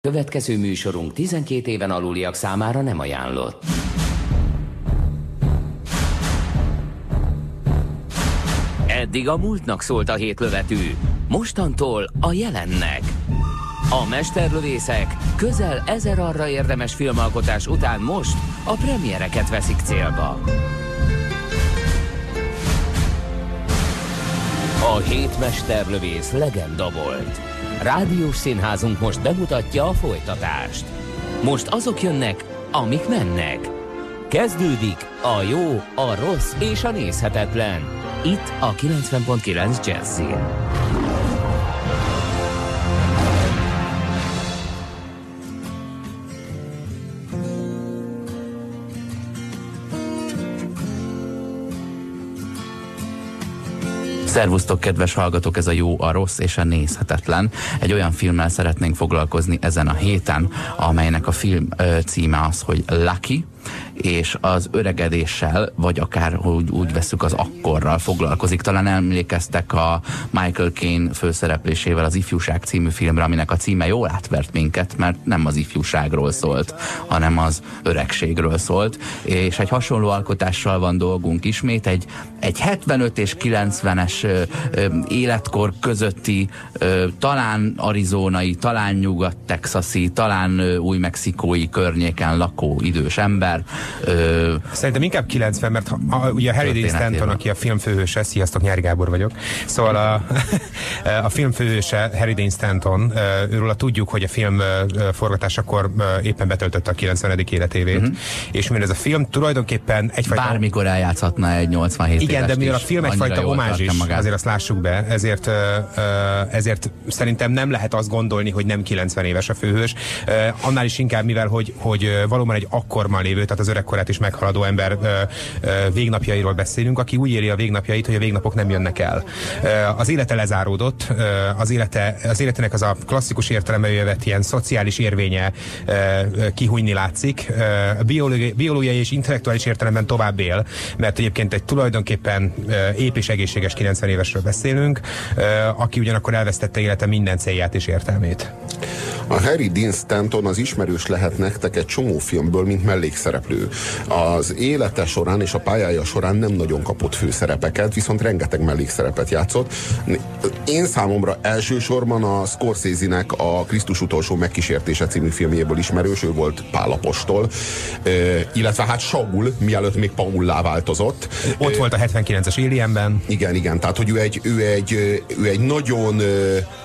Következő műsorunk 12 éven aluliak számára nem ajánlott. Eddig a múltnak szólt a hétlövetű, mostantól a jelennek. A mesterlövészek közel ezer arra érdemes filmalkotás után most a premiereket veszik célba. A hét mesterlövész legenda volt. Rádiós színházunk most bemutatja a folytatást. Most azok jönnek, amik mennek. Kezdődik a jó, a rossz és a nézhetetlen. Itt a 90.9 Jazzin. Szervusztok, kedves hallgatók, ez a jó, a rossz és a nézhetetlen. Egy olyan filmmel szeretnénk foglalkozni ezen a héten, amelynek a film ö, címe az, hogy Lucky, és az öregedéssel, vagy akár úgy, úgy veszük az akkorral foglalkozik. Talán emlékeztek a Michael Caine főszereplésével az Ifjúság című filmre, aminek a címe jól átvert minket, mert nem az ifjúságról szólt, hanem az öregségről szólt, és egy hasonló alkotással van dolgunk ismét, egy, egy 75 és 90-es ö, ö, életkor közötti, ö, talán arizonai, talán nyugat-texasi, talán új-mexikói környéken lakó idős ember, Ö, Szerintem inkább 90, mert a, a, ugye Harry Dean Stanton, aki a film főhőse, sziasztok, Nyári Gábor vagyok. Szóval a, a film főhőse Harry Dean Stanton, őről tudjuk, hogy a film forgatásakor éppen betöltötte a 90. életévét. Uh-huh. És mivel ez a film tulajdonképpen egyfajta... Bármikor eljátszhatna egy 87 Igen, de mivel a film egyfajta omázs is, magát. azért azt lássuk be, ezért, ezért szerintem nem lehet azt gondolni, hogy nem 90 éves a főhős. Annál is inkább, mivel hogy, hogy valóban egy akkorban lévő, tehát az öregkorát is meghaladó ember végnapjairól beszélünk, aki úgy éli a végnapjait, hogy a végnapok nem jönnek el. Az élete lezáródott, az, élete, az életének az a klasszikus értelemben jövet ilyen szociális érvénye kihújni látszik. Biológiai, biológiai és intellektuális értelemben tovább él, mert egyébként egy tulajdonképpen ö, épp és egészséges 90 évesről beszélünk, aki ugyanakkor elvesztette élete minden célját és értelmét. A Harry Dean Stanton az ismerős lehet nektek egy csomó filmből, mint mellékszereplő. Az élete során és a pályája során nem nagyon kapott főszerepeket, viszont rengeteg mellékszerepet játszott. Én számomra elsősorban a Scorsese-nek a Krisztus utolsó megkísértése című filmjéből ismerős, ő volt Pálapostól, illetve hát Saul, mielőtt még Paullá változott. Ott volt a 79-es Alienben. Igen, igen, tehát hogy ő egy, ő egy, ő egy nagyon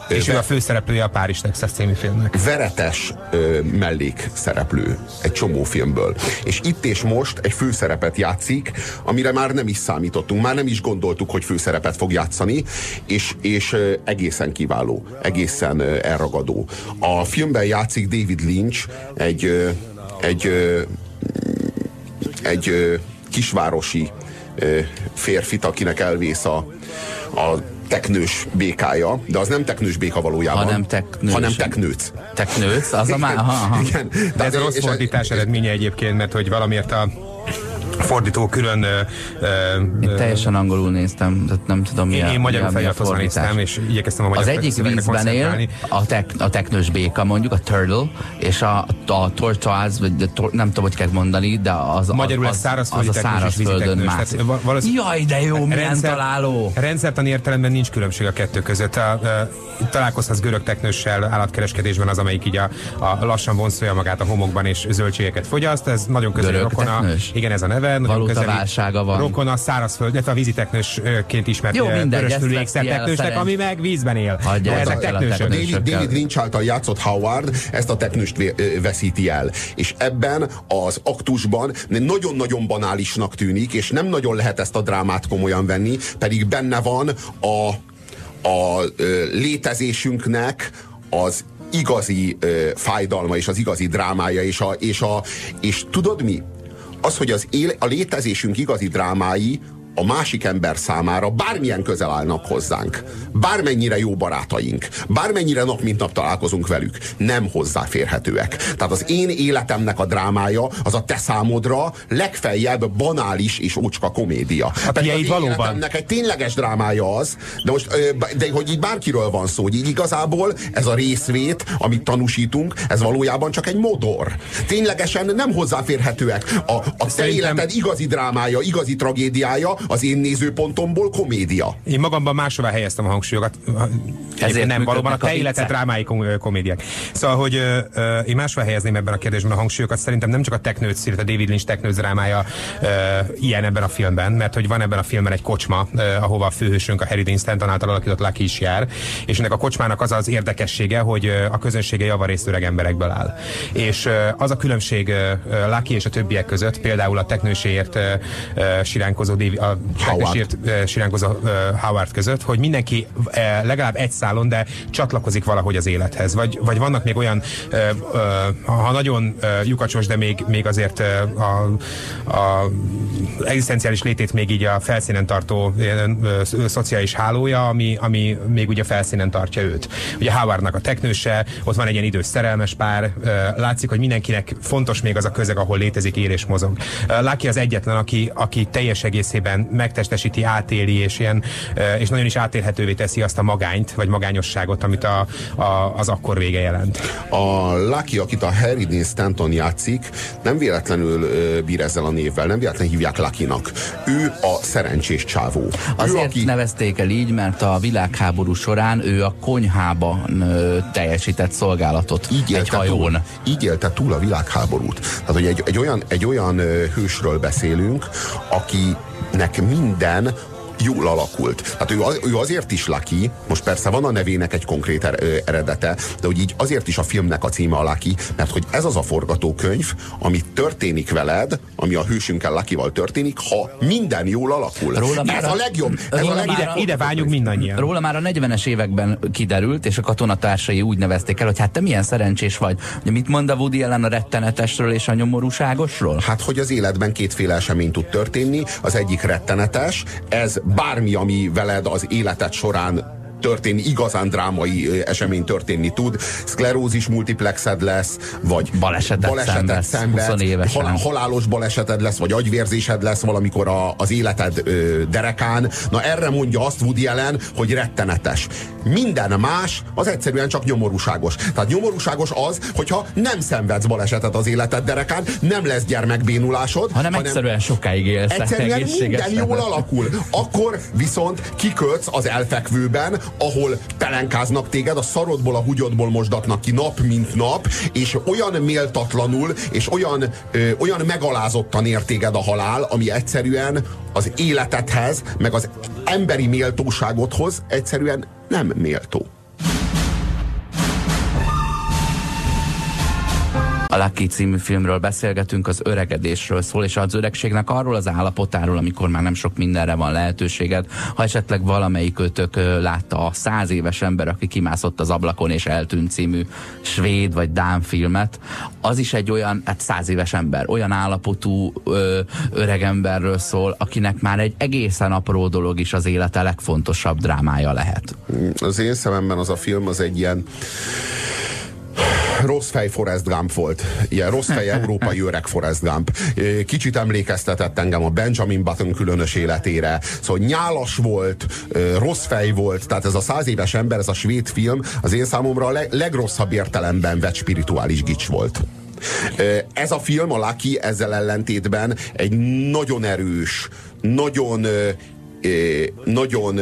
és ő a főszereplője a Párizs Texas című filmnek. Veretes ö, mellékszereplő egy csomó filmből. És itt és most egy főszerepet játszik, amire már nem is számítottunk, már nem is gondoltuk, hogy főszerepet fog játszani, és, és egészen kiváló, egészen elragadó. A filmben játszik David Lynch, egy, egy, egy kisvárosi férfit, akinek elvész a, a teknős békája, de az nem teknős béka valójában. Hanem teknős. Hanem teknőc. Teknőc? Az a már... Aha, aha. Igen. De ez a rossz fordítás eredménye egyébként, mert hogy valamiért a fordító külön... Uh, teljesen angolul néztem, tehát nem tudom mi Én, én magyarul feliratozva néztem, és igyekeztem a magyar Az egyik vízben él, a, tek, a teknős béka mondjuk, a turtle, és a, a tortoise, vagy a tor, nem tudom, hogy kell mondani, de az, magyarul az, az, az, a szárazföldön mászik. Jaj, de jó, milyen rendszer, találó! Rendszertani értelemben nincs különbség a kettő között. A, a, találkozhatsz görög teknőssel állatkereskedésben az, amelyik így a, a lassan vonszolja magát a homokban és zöldségeket fogyaszt. Ez nagyon közeli rokona. Igen, ez a neve neve, nagyon közeli válsága van. Rokon a szárazföld, illetve a víziteknősként ismert Jó, mindegy, teknősnek, ami meg vízben él. Hagyja, ezek teknősök. David, David Lynch által játszott Howard ezt a teknőst veszíti el. És ebben az aktusban nagyon-nagyon banálisnak tűnik, és nem nagyon lehet ezt a drámát komolyan venni, pedig benne van a, a létezésünknek az igazi ö, fájdalma és az igazi drámája, és, a, és, a, és tudod mi? Az, hogy az éle, a létezésünk igazi drámái a másik ember számára bármilyen közel állnak hozzánk, bármennyire jó barátaink, bármennyire nap mint nap találkozunk velük, nem hozzáférhetőek. Tehát az én életemnek a drámája az a te számodra legfeljebb banális és ócska komédia. Hát az én valóban. életemnek egy tényleges drámája az, de most, de hogy így bárkiről van szó, hogy így igazából ez a részvét, amit tanúsítunk, ez valójában csak egy modor. Ténylegesen nem hozzáférhetőek. A, a te Szerintem... életed igazi drámája, igazi tragédiája, az én nézőpontomból komédia. Én magamban máshová helyeztem a hangsúlyokat. Ezért nem, valóban a te életed drámai komédiák. Szóval, hogy uh, én máshová helyezném ebben a kérdésben a hangsúlyokat. Szerintem nem csak a Technőc, illetve David Lynch Technőc drámája uh, ilyen ebben a filmben, mert hogy van ebben a filmben egy kocsma, uh, ahova a főhősünk, a Harry Dean Stanton által alakított Lucky is jár, és ennek a kocsmának az az érdekessége, hogy a közönsége javarészt öreg emberekből áll. És az a különbség Lucky és a többiek között, például a teknőséért siránkozó, a teknőséért siránkozó Howard között, hogy mindenki legalább egy szálon, de csatlakozik valahogy az élethez. Vagy, vagy vannak még olyan, ha nagyon lyukacsos, de még, még azért a, a egzisztenciális létét még így a felszínen tartó szociális hálója, ami, ami még ugye a felszínen tartja őt. Ugye Howardnak a teknőse, ott van egy ilyen idős szerelmes pár, látszik, hogy mindenkinek fontos még az a közeg, ahol létezik, él és mozog. Lucky az egyetlen, aki, aki teljes egészében megtestesíti, átéli, és, ilyen, és nagyon is átélhetővé teszi azt a magányt, vagy magányosságot, amit a, a, az akkor vége jelent. A Lucky, akit a Harry Dean Stanton játszik, nem véletlenül bír ezzel a névvel, nem véletlenül hívják Lucky-nak. Ő a szerencsés csávó. Azért ő, aki... nevezték el így, mert a világháború során ő a konyhában teljesített szolgálatot így egy hajón. Túl, így élte túl a világháborút. Tehát, hogy egy, egy olyan, egy olyan hősről beszélünk, akinek minden jól alakult. Tehát ő, ő azért is Lucky, most persze van a nevének egy konkrét er, eredete, de hogy így azért is a filmnek a címe a Lucky, mert hogy ez az a forgatókönyv, ami történik veled, ami a hősünkkel Luckyval történik, ha minden jól alakul. Róla ez a, a legjobb. Ez a legjobb ide, ide vágyunk mindannyian. Róla már a 40-es években kiderült, és a katonatársai úgy nevezték el, hogy hát te milyen szerencsés vagy. Ugye mit mond a Woody ellen a rettenetesről és a nyomorúságosról? Hát, hogy az életben kétféle esemény tud történni. Az egyik rettenetes, ez bármi, ami veled az életed során történni, igazán drámai esemény történni tud. Szklerózis multiplexed lesz, vagy balesetet, balesetet szenvedsz, hal, halálos baleseted lesz, vagy agyvérzésed lesz valamikor a, az életed ö, derekán. Na erre mondja azt Woody Allen, hogy rettenetes. Minden más az egyszerűen csak nyomorúságos. Tehát nyomorúságos az, hogyha nem szenvedsz balesetet az életed derekán, nem lesz gyermekbénulásod, hanem, hanem egyszerűen sokáig élsz. Egyszerűen minden jól alakul. Akkor viszont kikötsz az elfekvőben, ahol pelenkáznak téged, a szarodból, a hugyodból mosdatnak ki nap, mint nap, és olyan méltatlanul, és olyan, ö, olyan megalázottan ér téged a halál, ami egyszerűen az életedhez, meg az emberi méltóságodhoz egyszerűen nem méltó. A Lucky című filmről beszélgetünk, az öregedésről szól, és az öregségnek arról az állapotáról, amikor már nem sok mindenre van lehetőséged. Ha esetleg valamelyik kötök látta a száz éves ember, aki kimászott az ablakon és eltűnt című svéd vagy dán filmet, az is egy olyan, hát száz éves ember, olyan állapotú ö, öreg emberről szól, akinek már egy egészen apró dolog is az élete legfontosabb drámája lehet. Az én szememben az a film az egy ilyen rossz fej Forrest Gump volt. Ilyen rossz fej európai öreg Forrest Gump. Kicsit emlékeztetett engem a Benjamin Button különös életére. Szóval nyálas volt, rossz fej volt, tehát ez a száz éves ember, ez a svéd film az én számomra a legrosszabb értelemben vett spirituális gics volt. Ez a film, a Lucky ezzel ellentétben egy nagyon erős, nagyon nagyon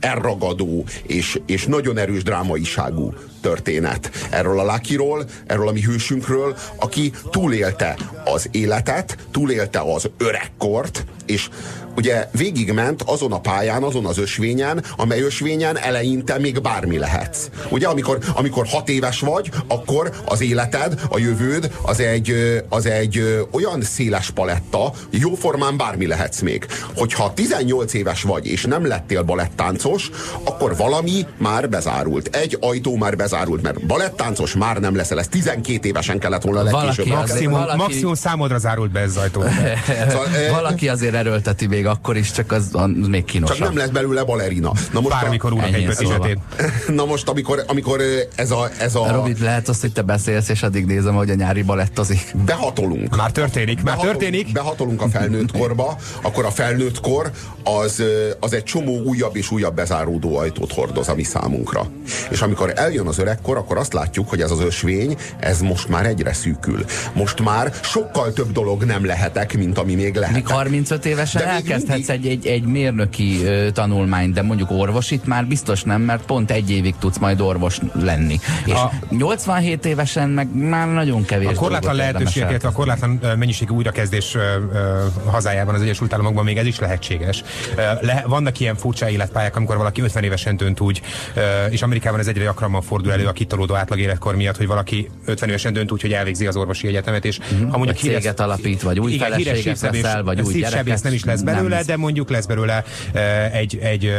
elragadó és, és nagyon erős drámaiságú történet. Erről a Lakiról, erről a mi hősünkről, aki túlélte az életet, túlélte az öregkort, és ugye végigment azon a pályán, azon az ösvényen, amely ösvényen eleinte még bármi lehetsz. Ugye, amikor, amikor hat éves vagy, akkor az életed, a jövőd, az egy, az egy olyan széles paletta, jóformán bármi lehetsz még. Hogyha 18 éves vagy, és nem lettél balettáncos, akkor valami már bezárult. Egy ajtó már bezárult, mert balettáncos már nem leszel, ez 12 évesen kellett volna legkésőbb. Valaki, maximum, valaki... maximum számodra zárult be ez ajtó. szóval, valaki azért erőlteti még akkor is, csak az, az még kínosabb. Csak nem lesz belőle balerina. Na most Bármikor úrnak egy szóval. Na most, amikor, amikor ez a... Ez a... Robit, lehet azt, hogy te beszélsz, és addig nézem, hogy a nyári balettozik. Behatolunk. Már történik, már behatolunk, történik. Behatolunk a felnőtt korba, akkor a felnőtt kor az, az egy csomó újabb és újabb bezáródó ajtót hordoz a mi számunkra. És amikor eljön az öregkor, akkor azt látjuk, hogy ez az ösvény, ez most már egyre szűkül. Most már sokkal több dolog nem lehetek, mint ami még lehet. Míg 35 évesen de elkezdhetsz mindig... egy, egy, egy mérnöki ö, tanulmányt, de mondjuk orvosit már biztos nem, mert pont egy évig tudsz majd orvos lenni. És a... 87 évesen meg már nagyon kevés A korlátlan lehetőségeket, a korlátlan mennyiségű újrakezdés ö, ö, hazájában, az Egyesült Államokban még ez is lehetséges. Le, vannak ilyen furcsa életpályák, amikor valaki 50 évesen dönt úgy, és Amerikában ez egyre gyakrabban fordul elő a kitolódó átlag életkor miatt, hogy valaki 50 évesen dönt úgy, hogy elvégzi az orvosi egyetemet, és mm-hmm. ha mondjuk híres, céget alapít, vagy új igen, feleséget veszel, vagy új gyereket, nem is lesz belőle, de mondjuk lesz belőle egy, egy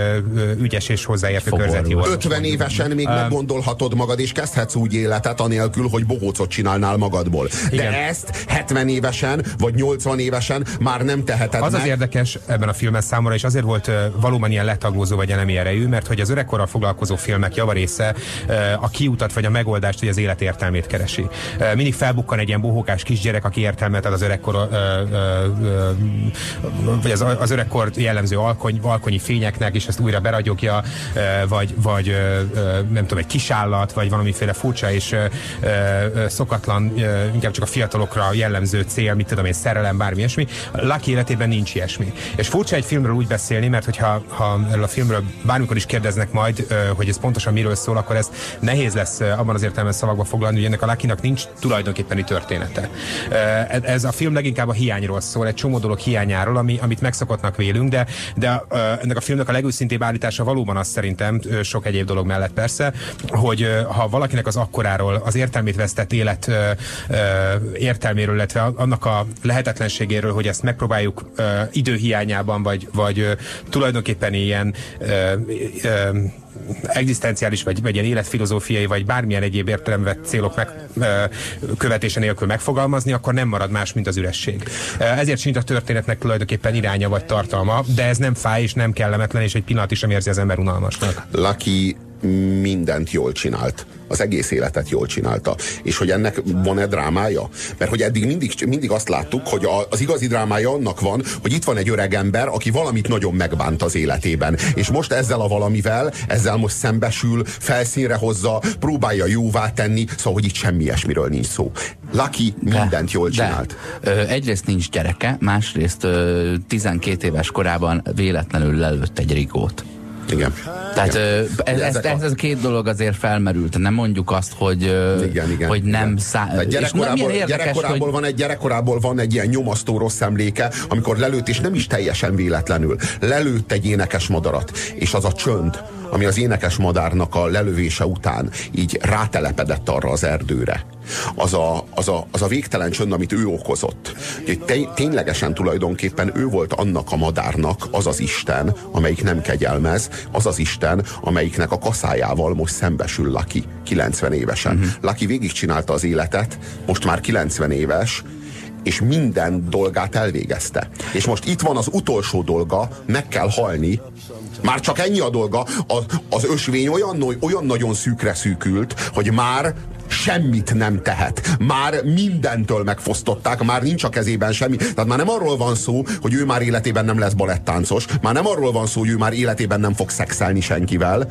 ügyes és hozzáértő körzeti 50 évesen még meggondolhatod magad, és kezdhetsz úgy életet, anélkül, hogy bohócot csinálnál magadból. De igen. ezt 70 évesen, vagy 80 évesen már nem teheted Az meg. az érdekes ebben a filmben számomra, és azért volt valóban ilyen letagózó vagy elemi erejű, mert hogy az öregkorral foglalkozó filmek javarésze a kiutat vagy a megoldást, hogy az élet értelmét keresi. Mindig felbukkan egy ilyen bohókás kisgyerek, aki értelmet ad az öregkor, vagy az, az öregkor jellemző alkony, alkonyi fényeknek, és ezt újra beragyogja, vagy, vagy nem tudom, egy kisállat, vagy valamiféle furcsa és szokatlan, inkább csak a fiatalokra jellemző cél, mit tudom én, szerelem, bármi ilyesmi. Lucky életében nincs ilyesmi. És furcsa egy filmről úgy beszélni, mert hogyha ha erről a filmről bármikor is kérdeznek majd, hogy ez pontosan miről szól, akkor ez nehéz lesz abban az értelemben szavakba foglalni, hogy ennek a Luckynak nincs tulajdonképpeni története. Ez a film leginkább a hiányról szól, egy csomó dolog hiányáról, ami, amit megszokottnak vélünk, de, de ennek a filmnek a legőszintébb állítása valóban az szerintem, sok egyéb dolog mellett persze, hogy ha valakinek az akkoráról, az értelmét vesztett élet értelméről, illetve annak a lehetetlenségéről, hogy ezt megpróbáljuk időhiányában, vagy, vagy tulajdonképpen ilyen egzisztenciális, vagy, vagy ilyen életfilozófiai, vagy bármilyen egyéb értelemben célok meg, követése nélkül megfogalmazni, akkor nem marad más, mint az üresség. Ezért sincs a történetnek tulajdonképpen iránya vagy tartalma, de ez nem fáj és nem kellemetlen, és egy pillanat is sem érzi az ember unalmasnak. Lucky mindent jól csinált. Az egész életet jól csinálta. És hogy ennek van-e drámája? Mert hogy eddig mindig, mindig azt láttuk, hogy a, az igazi drámája annak van, hogy itt van egy öreg ember, aki valamit nagyon megbánt az életében. És most ezzel a valamivel, ezzel most szembesül, felszínre hozza, próbálja jóvá tenni, szóval, hogy itt semmi ilyesmiről nincs szó. Lucky mindent jól csinált. De, ö, egyrészt nincs gyereke, másrészt ö, 12 éves korában véletlenül lelőtt egy rigót. Igen. Tehát igen. Ez, ez, ez, ez a két dolog azért felmerült. Nem mondjuk azt, hogy, igen, igen, hogy nem szá... Gyerekkorából, gyerekkorából, hogy... van egy, gyerekkorából van egy ilyen nyomasztó rossz emléke, amikor lelőtt, és nem is teljesen véletlenül. Lelőtt egy énekes madarat, és az a csönd, ami az énekes madárnak a lelövése után így rátelepedett arra az erdőre. Az a, az a, az a végtelen csönd, amit ő okozott. Hogy te, ténylegesen tulajdonképpen ő volt annak a madárnak az az Isten, amelyik nem kegyelmez, az az Isten, amelyiknek a kaszájával most szembesül Laki 90 évesen. Uh-huh. Laki végigcsinálta az életet, most már 90 éves, és minden dolgát elvégezte. És most itt van az utolsó dolga, meg kell halni, már csak ennyi a dolga, az, az ösvény olyan, olyan nagyon szűkre szűkült, hogy már semmit nem tehet. Már mindentől megfosztották, már nincs a kezében semmi. Tehát már nem arról van szó, hogy ő már életében nem lesz balettáncos, már nem arról van szó, hogy ő már életében nem fog szexelni senkivel,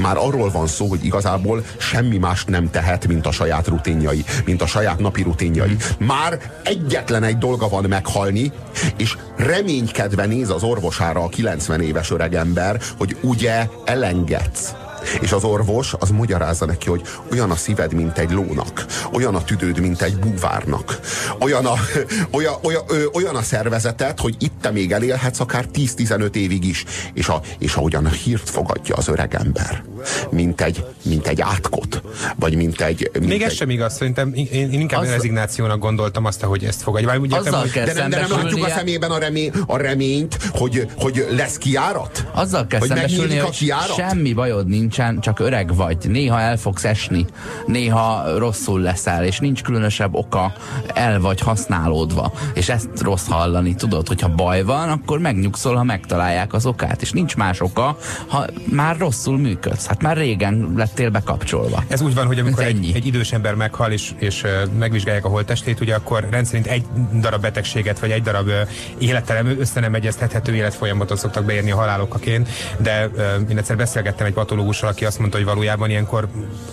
már arról van szó, hogy igazából semmi más nem tehet, mint a saját rutinjai, mint a saját napi rutinjai. Már egyetlen egy dolga van meghalni, és reménykedve néz az orvosára a 90 éves öregember, hogy ugye elengedsz és az orvos az magyarázza neki, hogy olyan a szíved, mint egy lónak, olyan a tüdőd, mint egy búvárnak, olyan a, olyan, olyan, olyan a szervezetet, hogy itt te még elélhetsz akár 10-15 évig is, és, a, és ahogyan a hírt fogadja az öreg ember, mint egy, mint egy átkot, vagy mint egy... Mint még egy... ez sem igaz, szerintem én, én inkább az... rezignációnak gondoltam azt, hogy ezt fogadja. Vagy ugye, Azzal kell de, nem, de nem látjuk a szemében a, remény, a reményt, hogy, hogy lesz kiárat? Azzal kell hogy szembesülni, hogy semmi bajod nincs nincsen, csak öreg vagy, néha el fogsz esni, néha rosszul leszel, és nincs különösebb oka, el vagy használódva, és ezt rossz hallani, tudod, hogyha baj van, akkor megnyugszol, ha megtalálják az okát, és nincs más oka, ha már rosszul működsz, hát már régen lettél bekapcsolva. Ez úgy van, hogy amikor egy, egy idős ember meghal, és, és megvizsgálják a holttestét, ugye akkor rendszerint egy darab betegséget, vagy egy darab élettel össze nem egyeztethető életfolyamatot szoktak beírni a halálokaként, de én egyszer beszélgettem egy patológussal, aki azt mondta, hogy valójában ilyenkor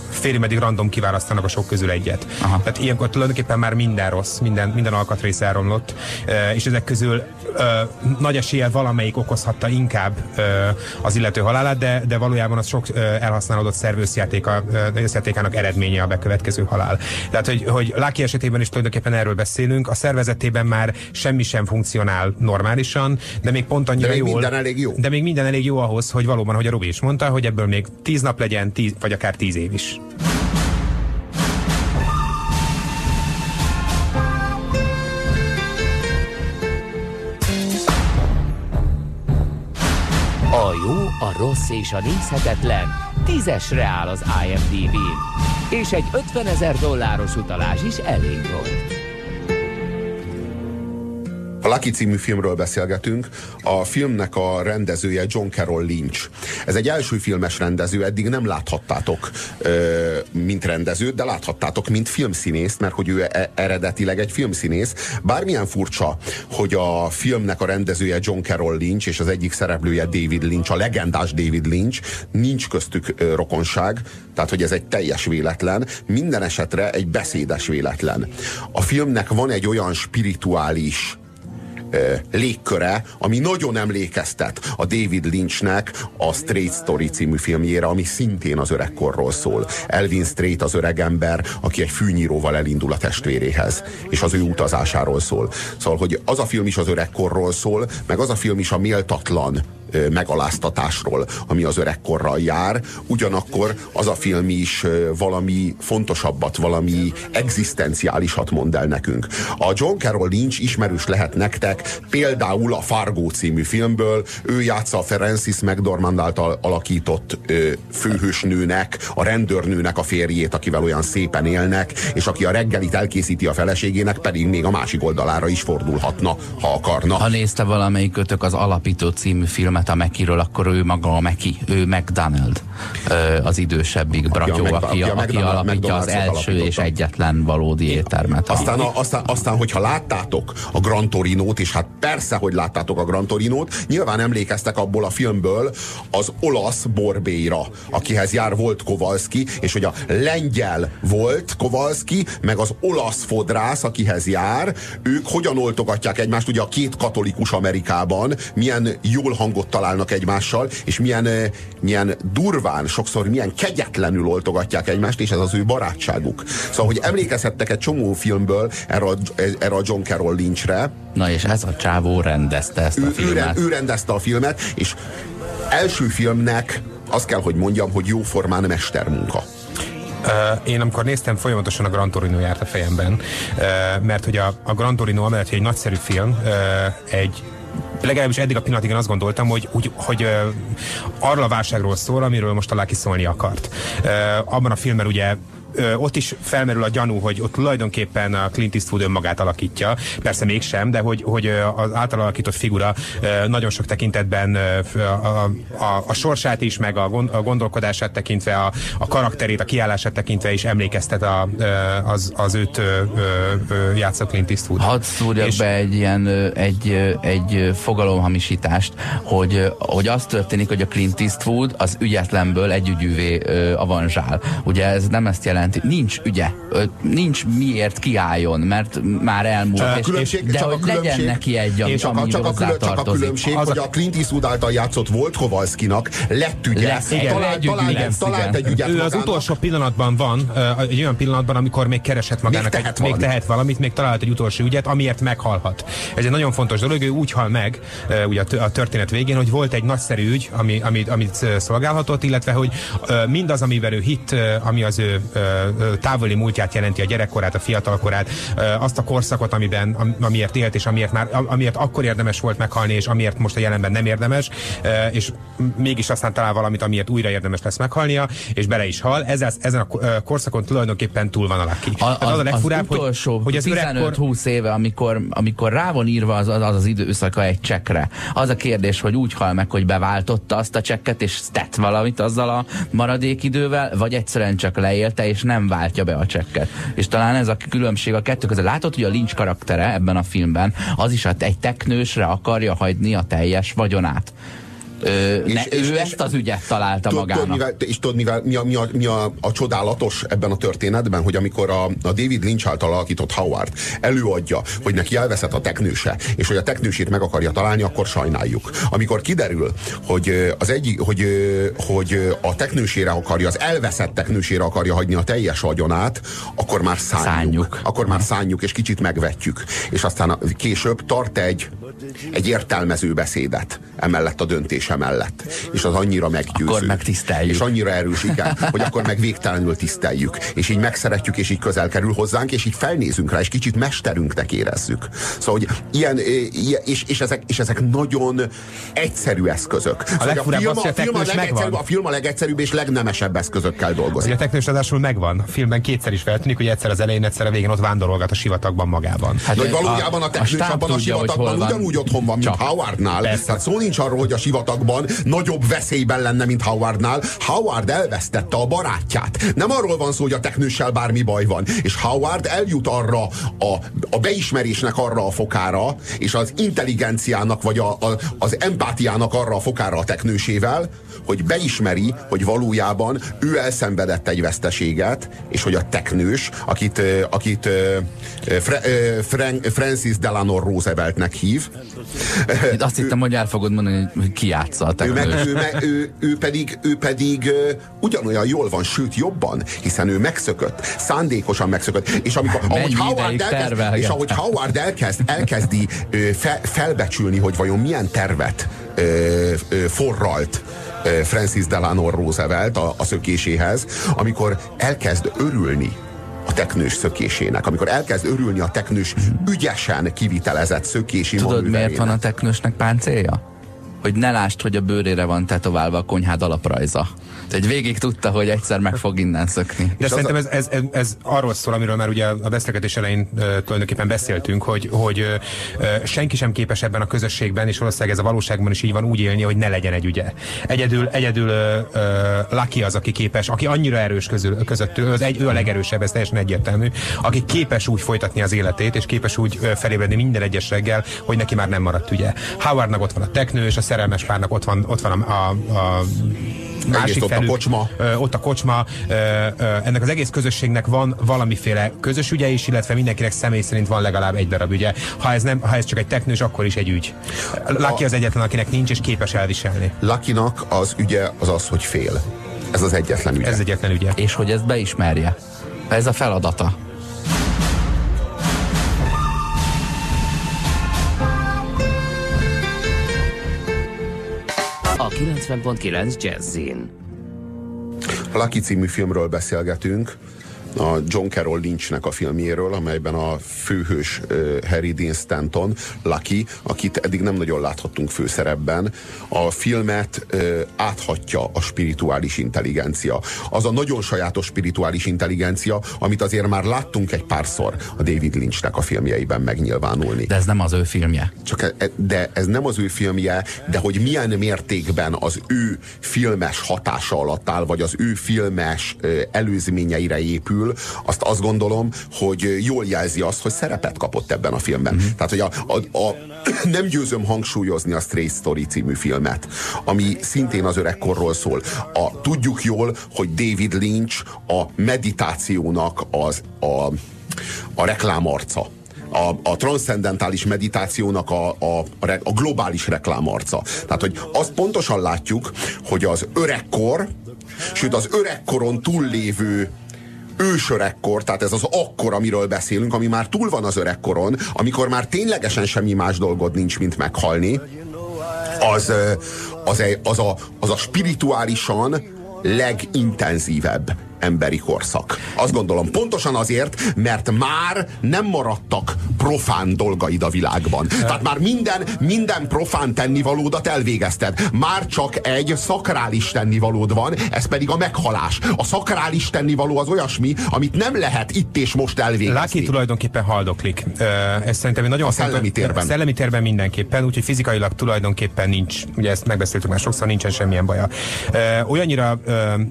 félig meddig random kiválasztanak a sok közül egyet. Aha. Tehát ilyenkor tulajdonképpen már minden rossz, minden, minden alkatrész elromlott, és ezek közül nagy eséllyel valamelyik okozhatta inkább az illető halálát, de, de valójában az sok elhasználódott szervőszjátékának eredménye a bekövetkező halál. Tehát, hogy, hogy Lucky esetében is tulajdonképpen erről beszélünk, a szervezetében már semmi sem funkcionál normálisan, de még pont annyira de még jól. Minden elég jó. De még minden elég jó ahhoz, hogy valóban, hogy a Robi is mondta, hogy ebből még tíz nap legyen, tíz, vagy akár tíz év is. A jó, a rossz és a nézhetetlen tízesre áll az IMDb-n, és egy 50 ezer dolláros utalás is elég volt. A Lucky című filmről beszélgetünk. A filmnek a rendezője John Carroll Lynch. Ez egy első filmes rendező, eddig nem láthattátok, mint rendezőt, de láthattátok, mint filmszínészt, mert hogy ő e, eredetileg egy filmszínész. Bármilyen furcsa, hogy a filmnek a rendezője John Carroll Lynch, és az egyik szereplője David Lynch, a legendás David Lynch, nincs köztük rokonság, tehát hogy ez egy teljes véletlen, minden esetre egy beszédes véletlen. A filmnek van egy olyan spirituális légköre, ami nagyon emlékeztet a David Lynchnek a Straight Story című filmjére, ami szintén az öregkorról szól. Elvin Straight az öregember, aki egy fűnyíróval elindul a testvéréhez, és az ő utazásáról szól. Szóval, hogy az a film is az öregkorról szól, meg az a film is a méltatlan megaláztatásról, ami az öregkorral jár. Ugyanakkor az a film is valami fontosabbat, valami egzisztenciálisat mond el nekünk. A John Carroll Lynch ismerős lehet nektek, például a Fargo című filmből, ő játsza a Francis McDormand által alakított főhősnőnek, a rendőrnőnek a férjét, akivel olyan szépen élnek, és aki a reggelit elkészíti a feleségének, pedig még a másik oldalára is fordulhatna, ha akarna. Ha nézte valamelyik kötök az Alapító című filmet a Mekiről, akkor ő maga a Meki, ő McDonald, az idősebbik bratyó, aki, aki, aki alapítja az első és egyetlen valódi éttermet. Aztán, a, aztán, aztán, hogyha láttátok a Gran Torinót, és hát persze, hogy láttátok a Gran Torinót, nyilván emlékeztek abból a filmből az olasz Borbéra, akihez jár volt Kowalski, és hogy a lengyel volt Kowalski, meg az olasz fodrász, akihez jár, ők hogyan oltogatják egymást, ugye a két katolikus Amerikában, milyen jól hangot találnak egymással, és milyen, milyen durván, sokszor milyen kegyetlenül oltogatják egymást, és ez az ő barátságuk. Szóval, hogy emlékezhettek egy csomó filmből erre a, erre a John Carroll Lynchre. Na és ez a csávó rendezte ezt a ő, filmet. Ő, ő rendezte a filmet, és első filmnek azt kell, hogy mondjam, hogy jóformán mestermunka. Uh, én amikor néztem, folyamatosan a Gran Torino járt a fejemben, uh, mert hogy a, a Gran Torino amellett, hogy egy nagyszerű film, uh, egy legalábbis eddig a pillanatig én azt gondoltam, hogy, hogy, hogy arról a válságról szól, amiről most a Lucky szólni akart. Abban a filmben ugye ö, ott is felmerül a gyanú, hogy ott tulajdonképpen a Clint Eastwood önmagát alakítja, persze mégsem, de hogy, hogy az által alakított figura ö, nagyon sok tekintetben ö, a, a, a sorsát is, meg a, gond, a gondolkodását tekintve, a, a karakterét, a kiállását tekintve is emlékeztet a, az, az őt játszó Clint Eastwood. Hadd szúrjak és... be egy ilyen egy, egy fogalomhamisítást, hogy, hogy az történik, hogy a Clint Eastwood az ügyetlenből egy ügyűvé avanzsál. Ugye ez nem ezt jelenti, jelenti, nincs ügye, nincs miért kiálljon, mert már elmúlt, csak és, különbség, de csak hogy a legyen neki egy, ami, csak, a, csak, a, külön, csak a különbség, az hogy a Clint Eastwood által játszott volt Kovalszkinak, lett ügye, lesz, igen, talált, egy talált, lesz, talált egy ügyet Ő magának. az utolsó pillanatban van, egy olyan pillanatban, amikor még keresett magának, még tehet, egy, még tehet valamit, még talált egy utolsó ügyet, amiért meghalhat. Ez egy nagyon fontos dolog, ő úgy hal meg, ugye a történet végén, hogy volt egy nagyszerű ügy, ami, amit, amit szolgálhatott, illetve hogy mindaz, amivel ő hitt, ami az ő távoli múltját jelenti, a gyerekkorát, a fiatalkorát, azt a korszakot, amiben, amiért élt, és amiért, már, amiért akkor érdemes volt meghalni, és amiért most a jelenben nem érdemes, és mégis aztán talál valamit, amiért újra érdemes lesz meghalnia, és bele is hal. Ezzel, ezen a korszakon tulajdonképpen túl van a laki. A, az, az a legfurább, az utolsó, hogy, hogy az 15-20 éve, amikor, amikor rá van írva az, az az időszaka egy csekre, az a kérdés, hogy úgy hal meg, hogy beváltotta azt a csekket, és tett valamit azzal a maradék idővel, vagy egyszerűen csak leélte, és nem váltja be a csekket. És talán ez a különbség a kettő között. Látod, hogy a Lynch karaktere ebben a filmben az is egy teknősre akarja hagyni a teljes vagyonát. Ö, és, ne, és, ő és, ezt az ügyet találta tud, magának. Tudod, mivel, és tudod, mivel, mi, a, mi, a, mi a, a csodálatos ebben a történetben, hogy amikor a, a David Lynch által alakított Howard előadja, hogy neki elveszett a teknőse, és hogy a teknősét meg akarja találni, akkor sajnáljuk. Amikor kiderül, hogy az egyik, hogy, hogy a teknősére akarja, az elveszett teknősére akarja hagyni a teljes vagyonát, akkor már szánjuk. szánjuk. Akkor már szánjuk, és kicsit megvetjük. És aztán később tart egy, egy értelmező beszédet emellett a döntése döntése mellett. És az annyira meggyőző. Akkor megtiszteljük. És annyira erős, igen, hogy akkor meg végtelenül tiszteljük. És így megszeretjük, és így közel kerül hozzánk, és így felnézünk rá, és kicsit mesterünknek érezzük. Szóval, hogy ilyen, és, és, ezek, és ezek nagyon egyszerű eszközök. A, szóval a, film, a, film a, legegyszerűbb, a film a legegyszerűbb és legnemesebb eszközökkel dolgozik. A teknős adásul megvan. A filmben kétszer is feltűnik, hogy egyszer az elején, egyszer a végén ott vándorolgat a sivatagban magában. Hát, hogy valójában a, a teknős abban a sivatagban ugyanúgy otthon van, mint Howardnál. Tehát szó nincs arról, hogy a sivatag korszakban nagyobb veszélyben lenne, mint Howardnál. Howard elvesztette a barátját. Nem arról van szó, hogy a teknőssel bármi baj van. És Howard eljut arra a, a beismerésnek arra a fokára, és az intelligenciának, vagy a, a, az empátiának arra a fokára a teknősével, hogy beismeri, hogy valójában ő elszenvedett egy veszteséget, és hogy a teknős, akit, akit Frank, Francis Delano Rooseveltnek hív. Itt azt hittem, hogy el fogod mondani, hogy ki játsza a ő, meg, ő, meg, ő, ő, pedig, ő pedig ugyanolyan jól van, sőt jobban, hiszen ő megszökött, szándékosan megszökött, és amikor ahogy Howard, elkezd, és ahogy Howard elkezd, elkezdi fe, felbecsülni, hogy vajon milyen tervet ö, ö, forralt Francis Delano Roosevelt a, a szökéséhez, amikor elkezd örülni a teknős szökésének, amikor elkezd örülni a teknős ügyesen kivitelezett szökési Tudod, miért van a teknősnek páncélja? Hogy ne lásd, hogy a bőrére van tetoválva a konyhád alaprajza. Tehát végig tudta, hogy egyszer meg fog innen szökni. De És szerintem ez, ez, ez, ez arról szól, amiről már ugye a beszélgetés elején uh, tulajdonképpen beszéltünk, hogy, hogy uh, senki sem képes ebben a közösségben, és valószínűleg ez a valóságban is így van úgy élni, hogy ne legyen egy ügye. Egyedül, egyedül uh, Lucky az, aki képes, aki annyira erős közül, közöttől, az egy, ő a legerősebb, ez teljesen egyértelmű, aki képes úgy folytatni az életét, és képes úgy felébredni minden egyes reggel, hogy neki már nem maradt ügye. Howardnak ott van a teknő, és a szerelmes párnak ott van, ott van a, a, a másik felül, a kocsma. Ö, ott a kocsma. Ö, ö, ennek az egész közösségnek van valamiféle közös ügye is, illetve mindenkinek személy szerint van legalább egy darab ügye. Ha ez, nem, ha ez csak egy teknős, akkor is egy ügy. Lucky az egyetlen, akinek nincs és képes elviselni. Luckynak az ügye az az, hogy fél. Ez az egyetlen ügye. Ez egyetlen ügye. És hogy ezt beismerje. Ez a feladata. a 90.9 Jazzin. Lucky című filmről beszélgetünk, a John Carroll Lynchnek a filmjéről, amelyben a főhős Harry Dean Stanton, Lucky, akit eddig nem nagyon láthattunk főszerepben, a filmet áthatja a spirituális intelligencia. Az a nagyon sajátos spirituális intelligencia, amit azért már láttunk egy párszor a David Lynchnek a filmjeiben megnyilvánulni. De ez nem az ő filmje. Csak e, e de ez nem az ő filmje, de hogy milyen mértékben az ő filmes hatása alatt áll, vagy az ő filmes előzményeire épül, kerül, azt azt gondolom, hogy jól jelzi azt, hogy szerepet kapott ebben a filmben. Mm-hmm. Tehát, hogy a, a, a, nem győzöm hangsúlyozni a Stray Story című filmet, ami szintén az öregkorról szól. A, tudjuk jól, hogy David Lynch a meditációnak az a, a reklámarca a, a transzcendentális meditációnak a, a, a globális reklámarca. Tehát, hogy azt pontosan látjuk, hogy az öregkor, sőt az öregkoron túllévő ősörekkor, tehát ez az akkor, amiről beszélünk, ami már túl van az öregkoron, amikor már ténylegesen semmi más dolgod nincs, mint meghalni, az, az, az, a, az a spirituálisan legintenzívebb emberi korszak. Azt gondolom, pontosan azért, mert már nem maradtak profán dolgaid a világban. Tehát már minden, minden profán tennivalódat elvégezted. Már csak egy szakrális tennivalód van, ez pedig a meghalás. A szakrális tennivaló az olyasmi, amit nem lehet itt és most elvégezni. Laki tulajdonképpen haldoklik. Ez szerintem egy nagyon a szellemi térben. A szellemi térben mindenképpen, úgyhogy fizikailag tulajdonképpen nincs, ugye ezt megbeszéltük már sokszor, nincsen semmilyen baja. Olyannyira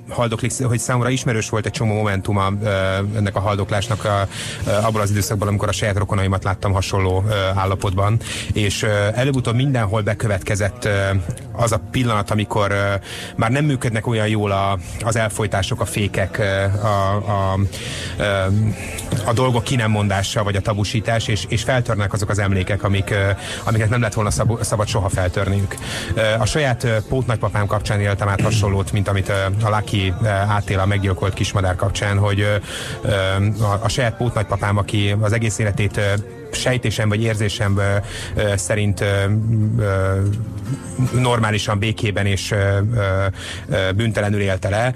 haldoklik, hogy számomra ismerős volt egy csomó momentuma ennek a haldoklásnak a, abban az időszakban, amikor a saját rokonaimat láttam hasonló állapotban, és előbb-utóbb mindenhol bekövetkezett az a pillanat, amikor már nem működnek olyan jól a, az elfolytások, a fékek, a, a, a dolgok ki nem mondása, vagy a tabusítás, és, és feltörnek azok az emlékek, amik, amiket nem lett volna szab, szabad soha feltörniük. A saját pótnagypapám kapcsán éltem át hasonlót, mint amit a Lucky átél a meggyilkolt kismadár kapcsán, hogy a, a saját pótnagypapám, aki az egész életét sejtésem vagy érzésem szerint normálisan békében és büntelenül élte le.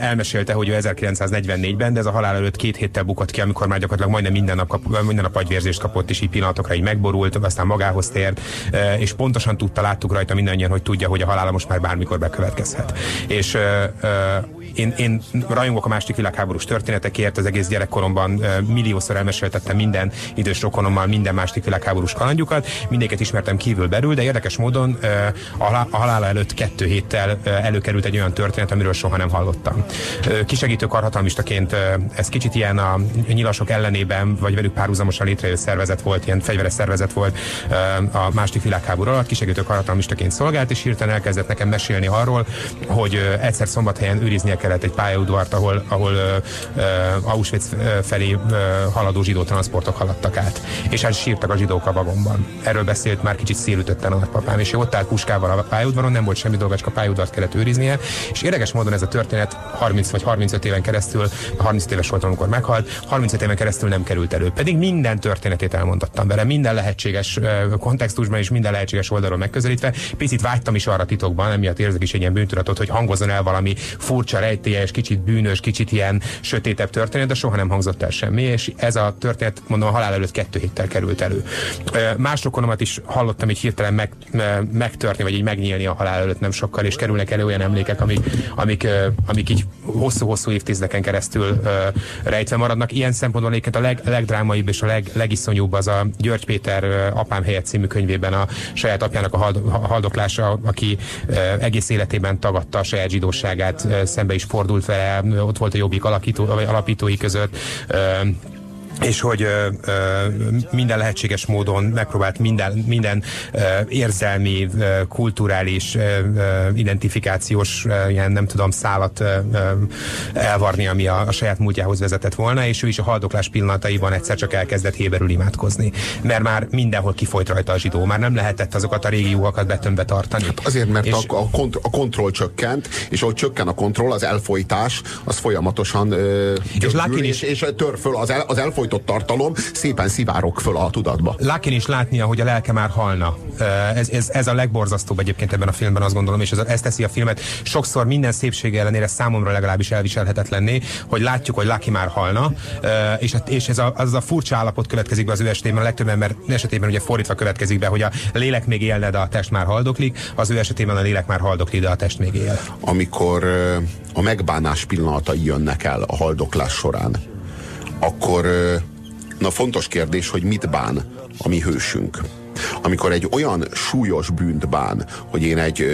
Elmesélte, hogy ő 1944-ben, de ez a halál előtt két héttel bukott ki, amikor már gyakorlatilag majdnem minden nap, kap, minden nap agyvérzést kapott, és így pillanatokra így megborult, aztán magához tért, és pontosan tudta, láttuk rajta mindannyian, hogy tudja, hogy a halála most már bármikor bekövetkezhet. És én, én rajongok a második világháborús történetekért, az egész gyerekkoromban milliószor elmeséltettem minden idős rokonommal minden második világháborús kalandjukat, mindéket ismertem kívül belül, de érdekes módon a halála előtt kettő héttel előkerült egy olyan történet, amiről soha nem hallottam. Kisegítő karhatalmistaként ez kicsit ilyen a nyilasok ellenében, vagy velük párhuzamosan létrejött szervezet volt, ilyen fegyveres szervezet volt a második világháború alatt, kisegítő karhatalmistaként szolgált, és hirtelen elkezdett nekem mesélni arról, hogy egyszer szombathelyen őriznie kellett egy pályaudvart, ahol, ahol Auschwitz felé haladó zsidó transportok haladtak át. És hát sírtak a zsidók a vagomban. Erről beszélt már kicsit szélütötten a nagypapám, és ő ott állt puskával a pályaudvaron, nem volt semmi dolga, csak a pályaudvart kellett őriznie, és érdekes módon ez a történet 30 vagy 35 éven keresztül, 30 éves volt, amikor meghalt, 35 éven keresztül nem került elő. Pedig minden történetét elmondottam vele, minden lehetséges kontextusban és minden lehetséges oldalról megközelítve. Picit vágytam is arra titokban, emiatt érzek is egy ilyen bűntudatot, hogy hangozzon el valami furcsa, rejtélyes, kicsit bűnös, kicsit ilyen sötétebb történet, de soha nem hangzott el semmi, és ez a történet, mondom, a halál előtt kettő héttel került elő. Más rokonomat is hallottam így hirtelen meg, megtörni, vagy így megnyílni a halál előtt nem sokkal, és kerülnek elő olyan emlékek, amik, amik, amik így hosszú-hosszú évtizedeken keresztül rejtve maradnak. Ilyen szempontból egyébként a leg, legdrámaibb és a leg, legiszonyúbb az a György Péter Apám helyett című könyvében a saját apjának a haldoklása, aki egész életében tagadta a saját zsidóságát, szembe is fordult vele, ott volt a jobbik alakító, alapítói között, és hogy ö, ö, minden lehetséges módon megpróbált minden, minden ö, érzelmi, ö, kulturális, ö, identifikációs ö, ilyen nem tudom szálat ö, ö, elvarni, ami a, a saját múltjához vezetett volna, és ő is a haldoklás pillanataiban egyszer csak elkezdett héberül imádkozni. Mert már mindenhol kifolyt rajta a zsidó, már nem lehetett azokat a régi jókat betömbe tartani. Hát azért, mert és, a, a, kont a kontroll csökkent, és ahogy csökken a kontroll, az elfolytás, az folyamatosan ö, és, és, és tör föl az, el, az elfolytás elfolytott tartalom szépen szivárok föl a tudatba. Lákin is látnia, hogy a lelke már halna. Ez, ez, ez a legborzasztóbb egyébként ebben a filmben, azt gondolom, és ez, ez teszi a filmet sokszor minden szépség ellenére számomra legalábbis elviselhetetlenné, hogy látjuk, hogy Lucky már halna, és, és ez a, az a furcsa állapot következik be az ő esetében, a legtöbb ember esetében ugye fordítva következik be, hogy a lélek még élne, de a test már haldoklik, az ő esetében a lélek már haldoklik, de a test még él. Amikor a megbánás pillanatai jönnek el a haldoklás során, akkor na fontos kérdés, hogy mit bán a mi hősünk. Amikor egy olyan súlyos bűnt bán, hogy én egy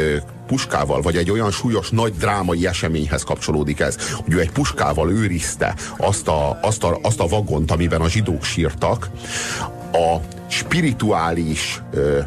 puskával, vagy egy olyan súlyos nagy drámai eseményhez kapcsolódik ez, hogy ő egy puskával őrizte azt a, azt a, azt a vagont, amiben a zsidók sírtak, a spirituális ö,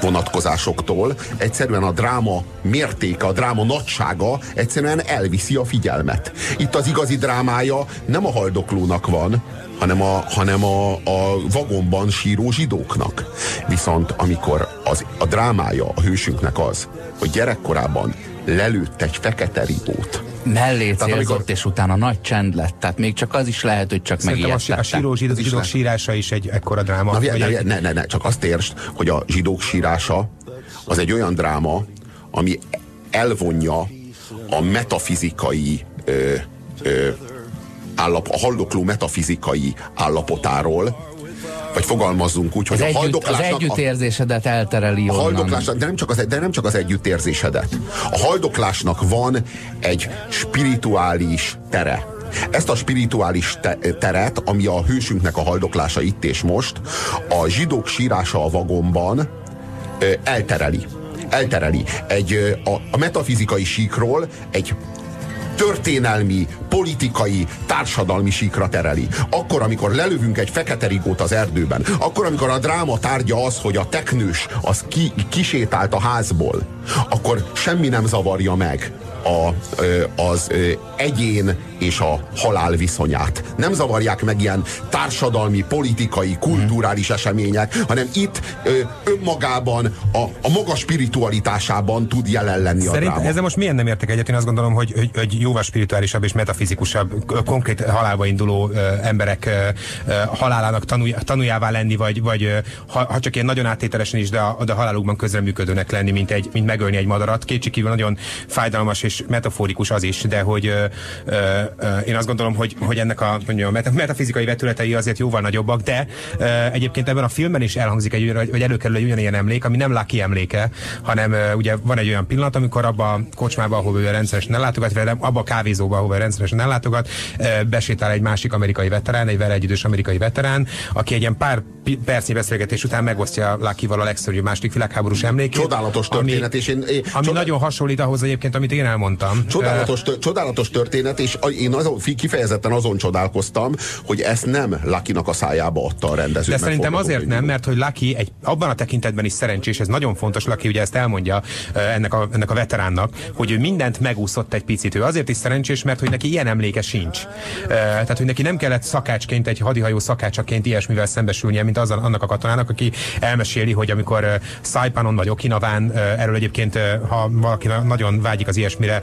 vonatkozásoktól, egyszerűen a dráma mértéke, a dráma nagysága egyszerűen elviszi a figyelmet. Itt az igazi drámája nem a haldoklónak van, hanem a, hanem a, a vagonban síró zsidóknak. Viszont amikor az, a drámája a hősünknek az, hogy gyerekkorában lelőtt egy fekete ribót, mellé célzott, amikor... és utána nagy csend lett. Tehát még csak az is lehet, hogy csak megijedtettek. A, a síró zsidók, zsidók sírása is egy ekkora dráma. Na, ne, egy... ne, ne, ne, csak azt értsd, hogy a zsidók sírása az egy olyan dráma, ami elvonja a metafizikai ö, ö, állap, a haldokló metafizikai állapotáról, vagy fogalmazzunk úgy, az hogy együtt, a haldoklásnak... Az együttérzésedet eltereli a haldoklásnak, de nem, csak az, de nem csak az együttérzésedet. A haldoklásnak van egy spirituális tere. Ezt a spirituális te teret, ami a hősünknek a haldoklása itt és most, a zsidók sírása a vagomban eltereli eltereli. Egy, a, a metafizikai síkról egy történelmi, politikai, társadalmi síkra tereli. Akkor, amikor lelövünk egy fekete rigót az erdőben, akkor, amikor a dráma tárgya az, hogy a teknős az ki, kisétált a házból, akkor semmi nem zavarja meg a, az egyén és a halál viszonyát. Nem zavarják meg ilyen társadalmi, politikai, kulturális események, hanem itt önmagában, a, a maga spiritualitásában tud jelen lenni Szerint a dráma. ezzel most milyen nem értek egyet? Én azt gondolom, hogy, hogy, hogy jóval spirituálisabb és metafizikusabb, konkrét halálba induló emberek halálának tanulj, tanuljává lenni, vagy, vagy ha, ha csak ilyen nagyon áttételesen is, de a, de a halálukban közreműködőnek lenni, mint, egy, mint megölni egy madarat. Kétségkívül nagyon fájdalmas és és metaforikus az is, de hogy ö, ö, ö, én azt gondolom, hogy, hogy ennek a, mondjam, metafizikai vetületei azért jóval nagyobbak, de ö, egyébként ebben a filmben is elhangzik egy, vagy előkerül egy ugyanilyen emlék, ami nem Lucky emléke, hanem ö, ugye van egy olyan pillanat, amikor abba a kocsmába, ahol ő rendszeresen ellátogat, vagy abba a kávézóba, ahol rendszeresen ellátogat, ö, besétál egy másik amerikai veterán, egy vele egyidős amerikai veterán, aki egy ilyen pár percnyi beszélgetés után megosztja Luckyval a legszörnyűbb második világháborús emlékét. Csodálatos történet, ami, és én, én ami csodál... nagyon hasonlít ahhoz egyébként, amit én elmondtam mondtam. Csodálatos, csodálatos történet, és én azon, kifejezetten azon csodálkoztam, hogy ezt nem Lakinak a szájába adta a rendező. De szerintem azért nem, mert hogy Laki egy, abban a tekintetben is szerencsés, ez nagyon fontos, Laki ugye ezt elmondja ennek a, ennek a veteránnak, hogy ő mindent megúszott egy picit. Ő azért is szerencsés, mert hogy neki ilyen emléke sincs. Tehát, hogy neki nem kellett szakácsként, egy hadihajó szakácsaként ilyesmivel szembesülnie, mint az, annak a katonának, aki elmeséli, hogy amikor Saipanon vagy Okinaván, erről egyébként, ha valaki nagyon vágyik az ilyesmire,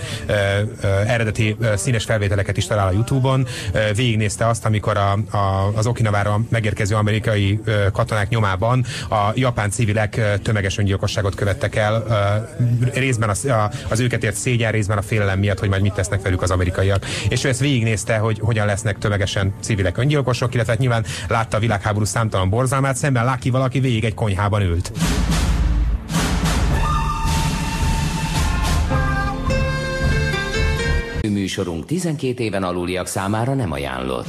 eredeti színes felvételeket is talál a Youtube-on. Végignézte azt, amikor a, a, az Okinavára megérkező amerikai katonák nyomában a japán civilek tömeges öngyilkosságot követtek el, részben az, a, az őket ért szégyen, részben a félelem miatt, hogy majd mit tesznek velük az amerikaiak. És ő ezt végignézte, hogy hogyan lesznek tömegesen civilek öngyilkosok, illetve hát nyilván látta a világháború számtalan borzalmát, szemben Láki valaki végig egy konyhában ült. Műsorunk 12 éven aluliak számára nem ajánlott.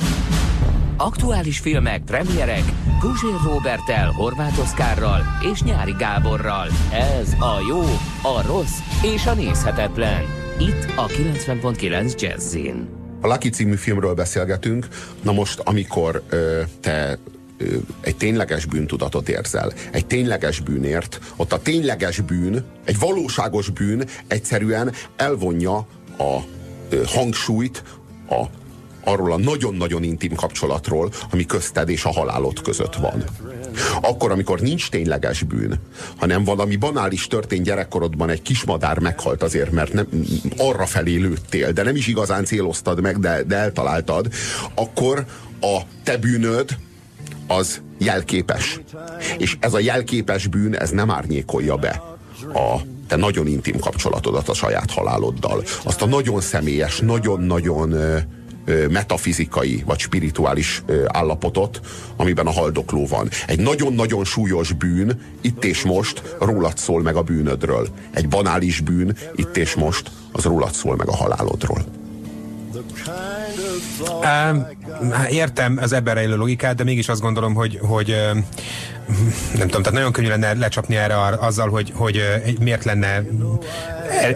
Aktuális filmek, premierek, Guzsér Robertel, Horváth Oszkárral és Nyári Gáborral. Ez a jó, a rossz és a nézhetetlen. Itt a 90.9 Jazzin. A Lucky című filmről beszélgetünk. Na most, amikor ö, te egy tényleges bűntudatot érzel, egy tényleges bűnért, ott a tényleges bűn, egy valóságos bűn egyszerűen elvonja a hangsúlyt a, arról a nagyon-nagyon intim kapcsolatról, ami közted és a halálod között van. Akkor, amikor nincs tényleges bűn, hanem valami banális történt gyerekkorodban, egy kismadár meghalt azért, mert nem, arra felé lőttél, de nem is igazán céloztad meg, de, de eltaláltad, akkor a te bűnöd az jelképes. És ez a jelképes bűn, ez nem árnyékolja be a te nagyon intim kapcsolatodat a saját haláloddal. Azt a nagyon személyes, nagyon-nagyon metafizikai vagy spirituális állapotot, amiben a haldokló van. Egy nagyon-nagyon súlyos bűn, itt és most rólad szól meg a bűnödről. Egy banális bűn, itt és most, az rólad szól meg a halálodról. Értem az ebben rejlő logikát, de mégis azt gondolom, hogy, hogy nem tudom, tehát nagyon könnyű lenne lecsapni erre azzal, hogy, hogy miért lenne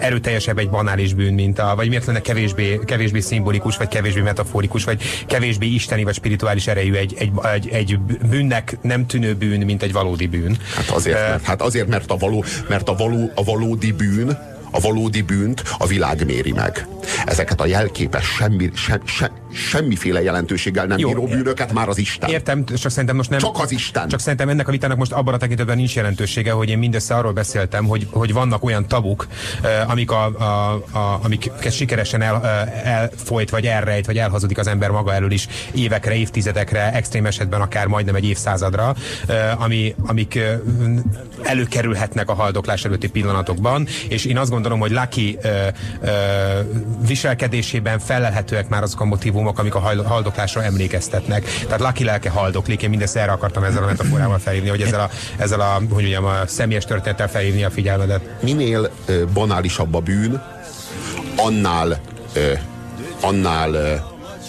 erőteljesebb egy banális bűn, mint a, vagy miért lenne kevésbé, kevésbé szimbolikus, vagy kevésbé metaforikus, vagy kevésbé isteni, vagy spirituális erejű egy, egy, egy, egy bűnnek nem tűnő bűn, mint egy valódi bűn. Hát azért, mert, hát azért, mert, a, való, mert a, való, a valódi bűn a valódi bűnt a világ méri meg. Ezeket a jelképes, semmi, se, se, semmiféle jelentőséggel nem Jó, bíró bűnöket már az Isten. Értem, csak szerintem most nem... Csak az Isten. Csak szerintem ennek a vitának most abban a tekintetben nincs jelentősége, hogy én mindössze arról beszéltem, hogy, hogy vannak olyan tabuk, amik a, a, a, amiket sikeresen el, elfolyt, vagy elrejt, vagy elhazudik az ember maga elől is évekre, évtizedekre, extrém esetben akár majdnem egy évszázadra, ami, amik előkerülhetnek a haldoklás előtti pillanatokban, és én azt gondolom, hogy Lucky viselkedésében felelhetőek már azok a motivumok, amik a haldoklásra emlékeztetnek. Tehát Lucky lelke haldoklik, én mindezt erre akartam ezzel a metaforával felhívni, hogy ezzel a, ezzel a, hogy mondjam, a személyes történettel felhívni a figyelmedet. Minél banálisabb a bűn, annál annál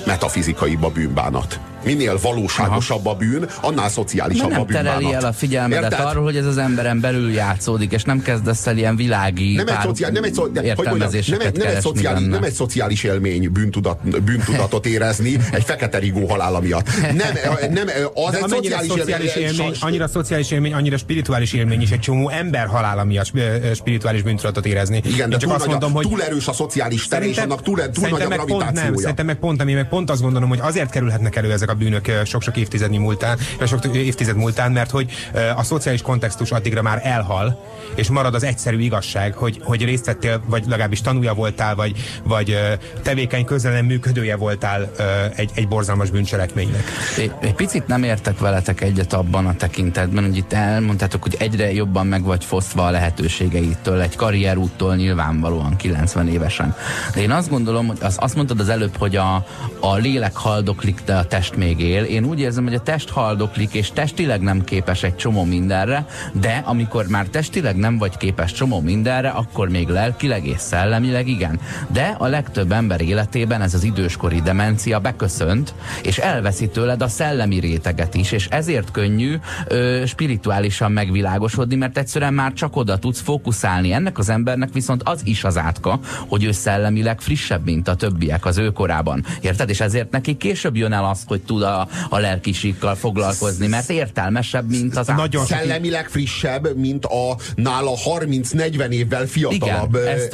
metafizikaibb a bűnbánat minél valóságosabb Aha. a bűn, annál szociálisabb nem a bűn. Nem tereli el a figyelmedet Érted? arról, hogy ez az emberen belül játszódik, és nem kezdesz el ilyen világi nem egy, szociál, nem egy, szó, de, hogy mondjam, nem, egy, nem, egy szociális, nem egy szociális élmény bűntudat, bűntudatot érezni egy fekete rigó halála miatt. Nem, nem az de egy szociális, szociális élmény, élmény annyira szociális élmény, annyira spirituális élmény is egy csomó ember halála miatt spirituális bűntudatot érezni. Igen, de csak túl, azt mondom, hogy túl erős a szociális tere, és annak túl, túl nagy a gravitációja. Nem, szerintem meg pont, ami meg pont azt gondolom, hogy azért kerülhetnek elő ezek a bűnök sok-sok évtizednyi múltán, sok évtized múltán, mert hogy a szociális kontextus addigra már elhal, és marad az egyszerű igazság, hogy, hogy részt vettél, vagy legalábbis tanúja voltál, vagy, vagy tevékeny közelen működője voltál egy, egy borzalmas bűncselekménynek. Egy, egy picit nem értek veletek egyet abban a tekintetben, hogy itt elmondtátok, hogy egyre jobban meg vagy fosztva a lehetőségeitől, egy karrierúttól nyilvánvalóan 90 évesen. De én azt gondolom, hogy az, azt mondtad az előbb, hogy a, a lélek haldoklik, de a test még él. Én úgy érzem, hogy a test haldoklik, és testileg nem képes egy csomó mindenre, de amikor már testileg nem vagy képes csomó mindenre, akkor még lelkileg és szellemileg igen. De a legtöbb ember életében ez az időskori demencia beköszönt, és elveszi tőled a szellemi réteget is, és ezért könnyű ö, spirituálisan megvilágosodni, mert egyszerűen már csak oda tudsz fókuszálni. Ennek az embernek viszont az is az átka, hogy ő szellemileg frissebb, mint a többiek az ő korában. Érted? És ezért neki később jön el az, hogy tud a, a lelkisikkal foglalkozni, mert értelmesebb, mint az Nagyon Szellemileg frissebb, mint a nála 30-40 évvel fiatalabb Igen, ez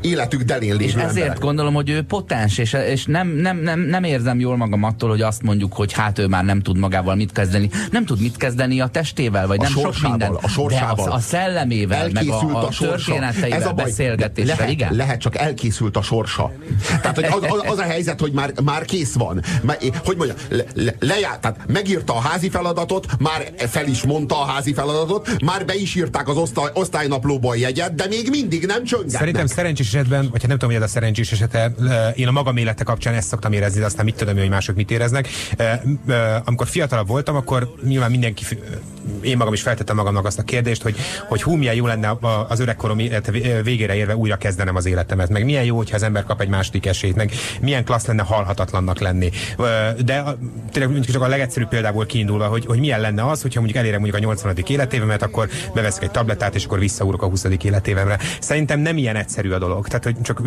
életük delén És ezért emberek. gondolom, hogy ő potens, és, és nem, nem, nem, nem érzem jól magam attól, hogy azt mondjuk, hogy hát ő már nem tud magával mit kezdeni. Nem tud mit kezdeni a testével, vagy a nem sok minden. A sorsával. De a, a szellemével, elkészült meg a, a, a történeteivel, Ez a beszélgetésre, lehet, igen? Lehet, csak elkészült a sorsa. Tehát hogy az, az, az a helyzet, hogy már, már kész van. Hogy mondja, le, le, lejár, tehát megírta a házi feladatot, már fel is mondta a házi feladatot, már be is írták az osztály, osztálynaplóba a jegyet, de még mindig nem csöngetnek. Szerintem szerencsés esetben, vagy hát nem tudom, hogy ez a szerencsés esete, én a magam élete kapcsán ezt szoktam érezni, de aztán mit tudom, hogy mások mit éreznek. Amikor fiatalabb voltam, akkor nyilván mindenki én magam is feltettem magamnak azt a kérdést, hogy, hogy hú, milyen jó lenne az öregkorom végére érve újra kezdenem az életemet, meg milyen jó, hogyha az ember kap egy második esélyt, meg milyen klassz lenne halhatatlannak lenni. De tényleg csak a legegyszerűbb példából kiindulva, hogy, hogy milyen lenne az, hogyha mondjuk elérem mondjuk a 80. életévemet, akkor beveszek egy tabletát, és akkor visszaúrok a 20. életévemre. Szerintem nem ilyen egyszerű a dolog. Tehát, hogy csak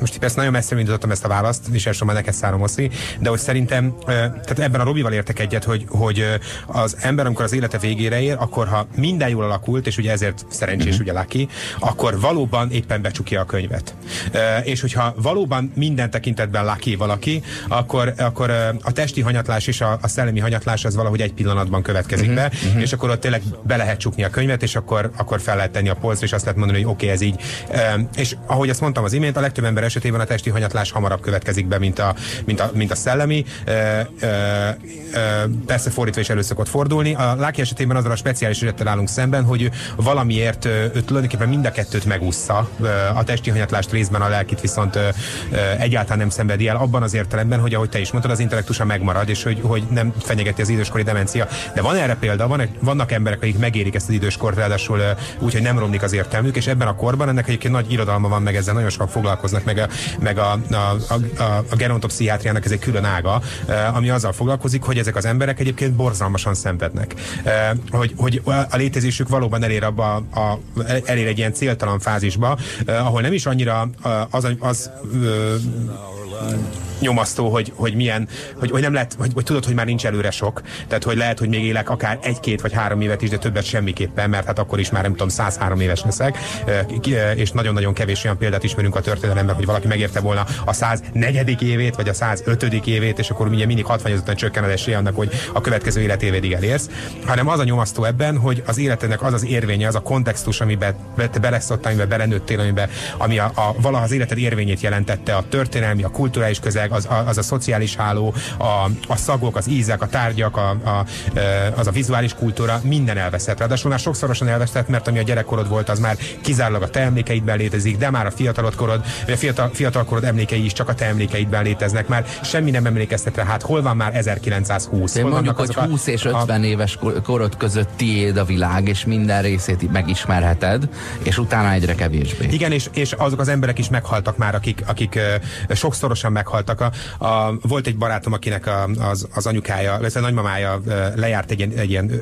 most persze nagyon messze indítottam ezt a választ, és elsősorban neked szárom oszi, de hogy szerintem, tehát ebben a Robival értek egyet, hogy, hogy az ember, amikor az élete végére ér, akkor ha minden jól alakult, és ugye ezért szerencsés mm-hmm. ugye Lucky, akkor valóban éppen becsukja a könyvet. És hogyha valóban minden tekintetben Lucky valaki, akkor, akkor a testi hanyatlás és a, a szellemi hanyatlás az valahogy egy pillanatban következik uh-huh, be, uh-huh. és akkor ott tényleg be lehet csukni a könyvet, és akkor, akkor fel lehet tenni a polcra, és azt lehet mondani, hogy oké, okay, ez így. És ahogy azt mondtam az imént, a legtöbb ember esetében a testi hanyatlás hamarabb következik be, mint a, mint a, mint a szellemi. Persze fordítva is elő szokott fordulni. A Láki esetében azzal a speciális esettel állunk szemben, hogy valamiért ő tulajdonképpen mind a kettőt megúszza. A testi hanyatlást részben a lelkit viszont egyáltalán nem szenvedi el, abban az értelemben, hogy ahogy te is mondtad, az intellektusa megmarad, és hogy, hogy nem fenyegeti az időskori demencia. De van erre példa, van, vannak emberek, akik megérik ezt az időskort, ráadásul úgy, hogy nem romlik az értelmük, és ebben a korban ennek egyébként nagy irodalma van, meg ezzel nagyon sokan foglalkoznak, meg a, meg a, a, a, a, a gerontopszichiátriának ez egy külön ága, ami azzal foglalkozik, hogy ezek az emberek egyébként borzalmasan szenvednek. Hogy, hogy a létezésük valóban elér, abba, a, elér egy ilyen céltalan fázisba, ahol nem is annyira az, az, az nyomasztó, hogy, hogy milyen, hogy, hogy nem lehet, hogy, hogy tudod, hogy már nincs előre sok, tehát hogy lehet, hogy még élek akár egy-két vagy három évet is, de többet semmiképpen, mert hát akkor is már nem tudom, 103 éves leszek, és nagyon-nagyon kevés olyan példát ismerünk a történelemben, hogy valaki megérte volna a 104. évét, vagy a 105. évét, és akkor ugye mindig 60 csökken az esélye annak, hogy a következő életévédig elérsz, hanem az a nyomasztó ebben, hogy az életednek az az érvénye, az a kontextus, amiben te beleszottál, amiben belenőttél, amiben, ami a, a, valaha az életed érvényét jelentette, a történelmi, a kulturális közeg, az a, az a szociális háló, a, a szagok, az ízek, a tárgyak, a, a, az a vizuális kultúra, minden elveszett. Ráadásul már sokszorosan elvesztett, mert ami a gyerekkorod volt, az már kizárólag a te emlékeidben létezik, de már a fiatalodkorod, a fiatal, fiatalkorod emlékei is csak a te emlékeidben léteznek. Már semmi nem emlékeztet rá. Hát hol van már 1920? Én mondjuk, hogy 20 és 50 a... éves korod között tiéd a világ, és minden részét megismerheted, és utána egyre kevésbé. Igen, és, és azok az emberek is meghaltak már, akik, akik sokszorosan meghaltak. A, a, volt egy barátom, akinek a, az, az anyukája, vagy a nagymamája lejárt egy, egy ilyen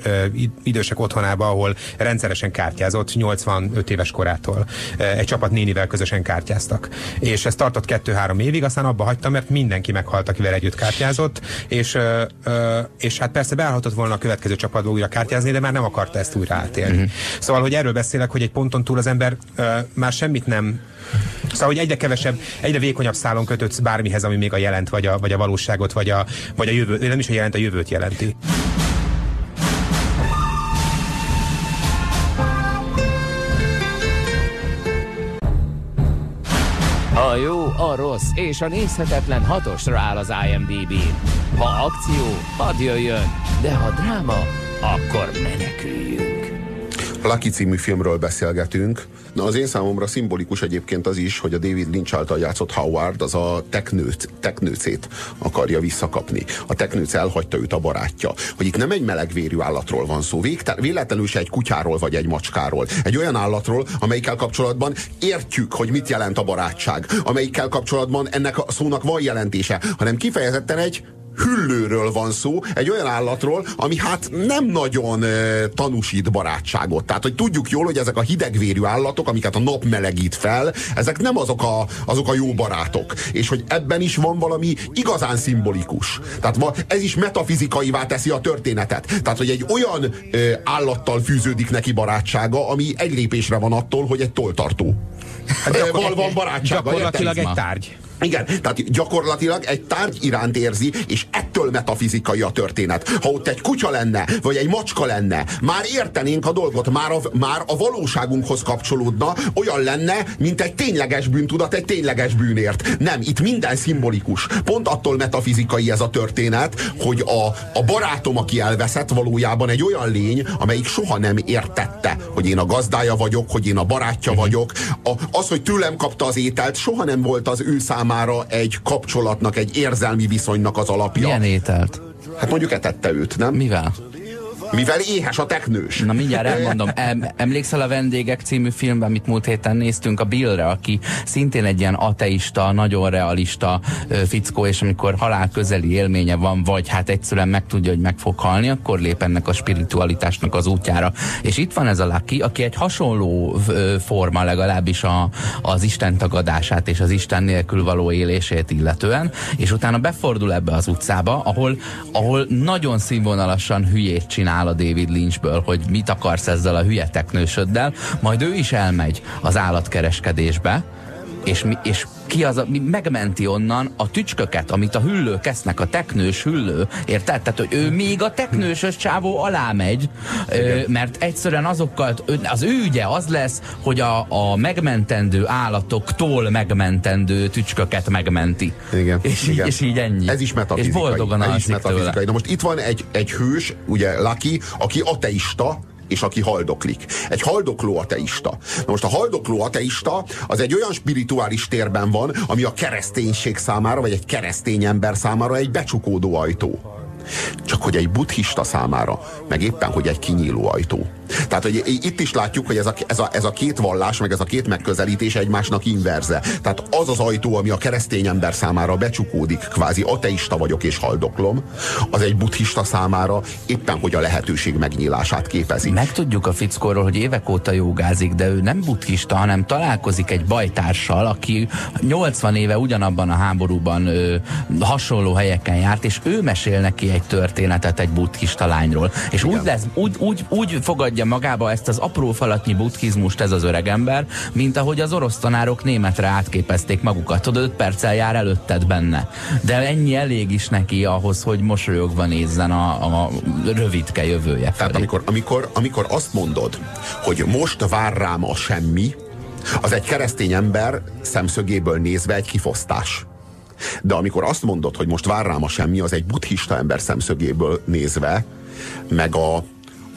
idősek otthonába, ahol rendszeresen kártyázott, 85 éves korától. Egy csapat nénivel közösen kártyáztak. És ez tartott kettő-három évig, aztán abba hagytam, mert mindenki meghalt, akivel együtt kártyázott, és, és hát persze beállhatott volna a következő csapatba újra kártyázni, de már nem akarta ezt újra átélni. Uh-huh. Szóval, hogy erről beszélek, hogy egy ponton túl az ember már semmit nem Szóval, hogy egyre kevesebb, egyre vékonyabb szálon kötődsz bármihez, ami még a jelent, vagy a, vagy a valóságot, vagy a, vagy a jövő, nem is a jelent, a jövőt jelenti. A jó, a rossz és a nézhetetlen hatosra áll az IMDb-n. Ha akció, hadd jöjjön, de ha dráma, akkor meneküljünk. Lucky című filmről beszélgetünk. Na az én számomra szimbolikus egyébként az is, hogy a David Lynch által játszott Howard az a teknőt, teknőcét akarja visszakapni. A teknőc elhagyta őt a barátja. Hogy itt nem egy melegvérű állatról van szó, végtel, véletlenül se egy kutyáról vagy egy macskáról. Egy olyan állatról, amelyikkel kapcsolatban értjük, hogy mit jelent a barátság. Amelyikkel kapcsolatban ennek a szónak van jelentése, hanem kifejezetten egy hüllőről van szó, egy olyan állatról, ami hát nem nagyon e, tanúsít barátságot. Tehát, hogy tudjuk jól, hogy ezek a hidegvérű állatok, amiket a nap melegít fel, ezek nem azok a, azok a jó barátok. És hogy ebben is van valami igazán szimbolikus. Tehát ez is metafizikaivá teszi a történetet. Tehát, hogy egy olyan e, állattal fűződik neki barátsága, ami egy lépésre van attól, hogy egy toltartó. Hát gyakor- van barátsága. Gyakorlatilag egy tárgy. Igen, tehát gyakorlatilag egy tárgy iránt érzi, és ettől metafizikai a történet. Ha ott egy kutya lenne, vagy egy macska lenne, már értenénk a dolgot, már a, már a valóságunkhoz kapcsolódna, olyan lenne, mint egy tényleges bűntudat egy tényleges bűnért. Nem, itt minden szimbolikus. Pont attól metafizikai ez a történet, hogy a, a barátom, aki elveszett, valójában egy olyan lény, amelyik soha nem értette, hogy én a gazdája vagyok, hogy én a barátja uh-huh. vagyok. A, az, hogy tőlem kapta az ételt, soha nem volt az ő szám számára egy kapcsolatnak, egy érzelmi viszonynak az alapja. Milyen ételt? Hát mondjuk etette őt, nem? Mivel? Mivel éhes a teknős. Na mindjárt elmondom. Em, emlékszel a Vendégek című filmben, amit múlt héten néztünk, a Billre, aki szintén egy ilyen ateista, nagyon realista fickó, és amikor halál közeli élménye van, vagy hát egyszerűen megtudja, hogy meg fog halni, akkor lép ennek a spiritualitásnak az útjára. És itt van ez a Lucky, aki egy hasonló forma legalábbis a, az Isten tagadását és az Isten nélkül való élését illetően, és utána befordul ebbe az utcába, ahol, ahol nagyon színvonalasan hülyét csinál áll a David Lynchből, hogy mit akarsz ezzel a hülye teknősöddel, majd ő is elmegy az állatkereskedésbe, és, mi, és ki az, ami megmenti onnan a tücsköket, amit a hüllők esznek, a teknős hüllő, érted? Tehát, hogy ő még a teknősös csávó alá megy, ö, mert egyszerűen azokkal, az ő ügye az lesz, hogy a, a megmentendő állatoktól megmentendő tücsköket megmenti. Igen. És, igen. Így, és így ennyi. Ez is metafizikai. És boldogan Ez is metafizikai. Tőle. Na most itt van egy, egy hős, ugye Lucky, aki ateista, és aki haldoklik. Egy haldokló ateista. Na most a haldokló ateista az egy olyan spirituális térben van, ami a kereszténység számára, vagy egy keresztény ember számára egy becsukódó ajtó. Csak hogy egy buddhista számára, meg éppen, hogy egy kinyíló ajtó. Tehát, hogy itt is látjuk, hogy ez a, ez, a, ez a két vallás, meg ez a két megközelítés egymásnak inverze. Tehát az az ajtó, ami a keresztény ember számára becsukódik, kvázi ateista vagyok és haldoklom, az egy buddhista számára éppen, hogy a lehetőség megnyílását képezi. Megtudjuk a fickóról, hogy évek óta jogázik, de ő nem buddhista, hanem találkozik egy bajtársal, aki 80 éve ugyanabban a háborúban ö, hasonló helyeken járt, és ő mesél neki egy történetet egy buddhista lányról. És úgy, lesz, úgy, úgy, úgy fogadja magába ezt az apró falatnyi buddhizmust ez az öregember, mint ahogy az orosz tanárok németre átképezték magukat. Tudod, 5 perccel jár előtted benne. De ennyi elég is neki ahhoz, hogy mosolyogva nézzen a, a rövidke jövője felé. Tehát amikor, amikor, amikor azt mondod, hogy most vár rám a semmi, az egy keresztény ember szemszögéből nézve egy kifosztás. De amikor azt mondod, hogy most vár rám a semmi, az egy buddhista ember szemszögéből nézve, meg a,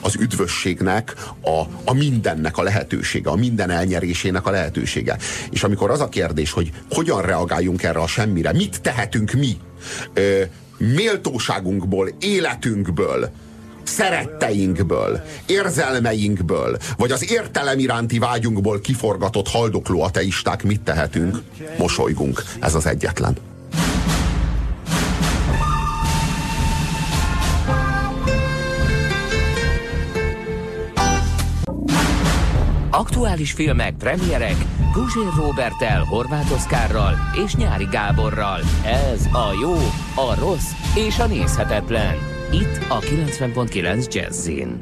az üdvösségnek, a, a mindennek a lehetősége, a minden elnyerésének a lehetősége. És amikor az a kérdés, hogy hogyan reagáljunk erre a semmire, mit tehetünk mi, ö, méltóságunkból, életünkből, szeretteinkből, érzelmeinkből, vagy az értelem iránti vágyunkból kiforgatott haldokló ateisták mit tehetünk? Mosolygunk. Ez az egyetlen. Aktuális filmek, premierek, Guzsér Robertel, Horváth Oszkárral és Nyári Gáborral. Ez a jó, a rossz és a nézhetetlen. Itt a 90.9 Jazzin.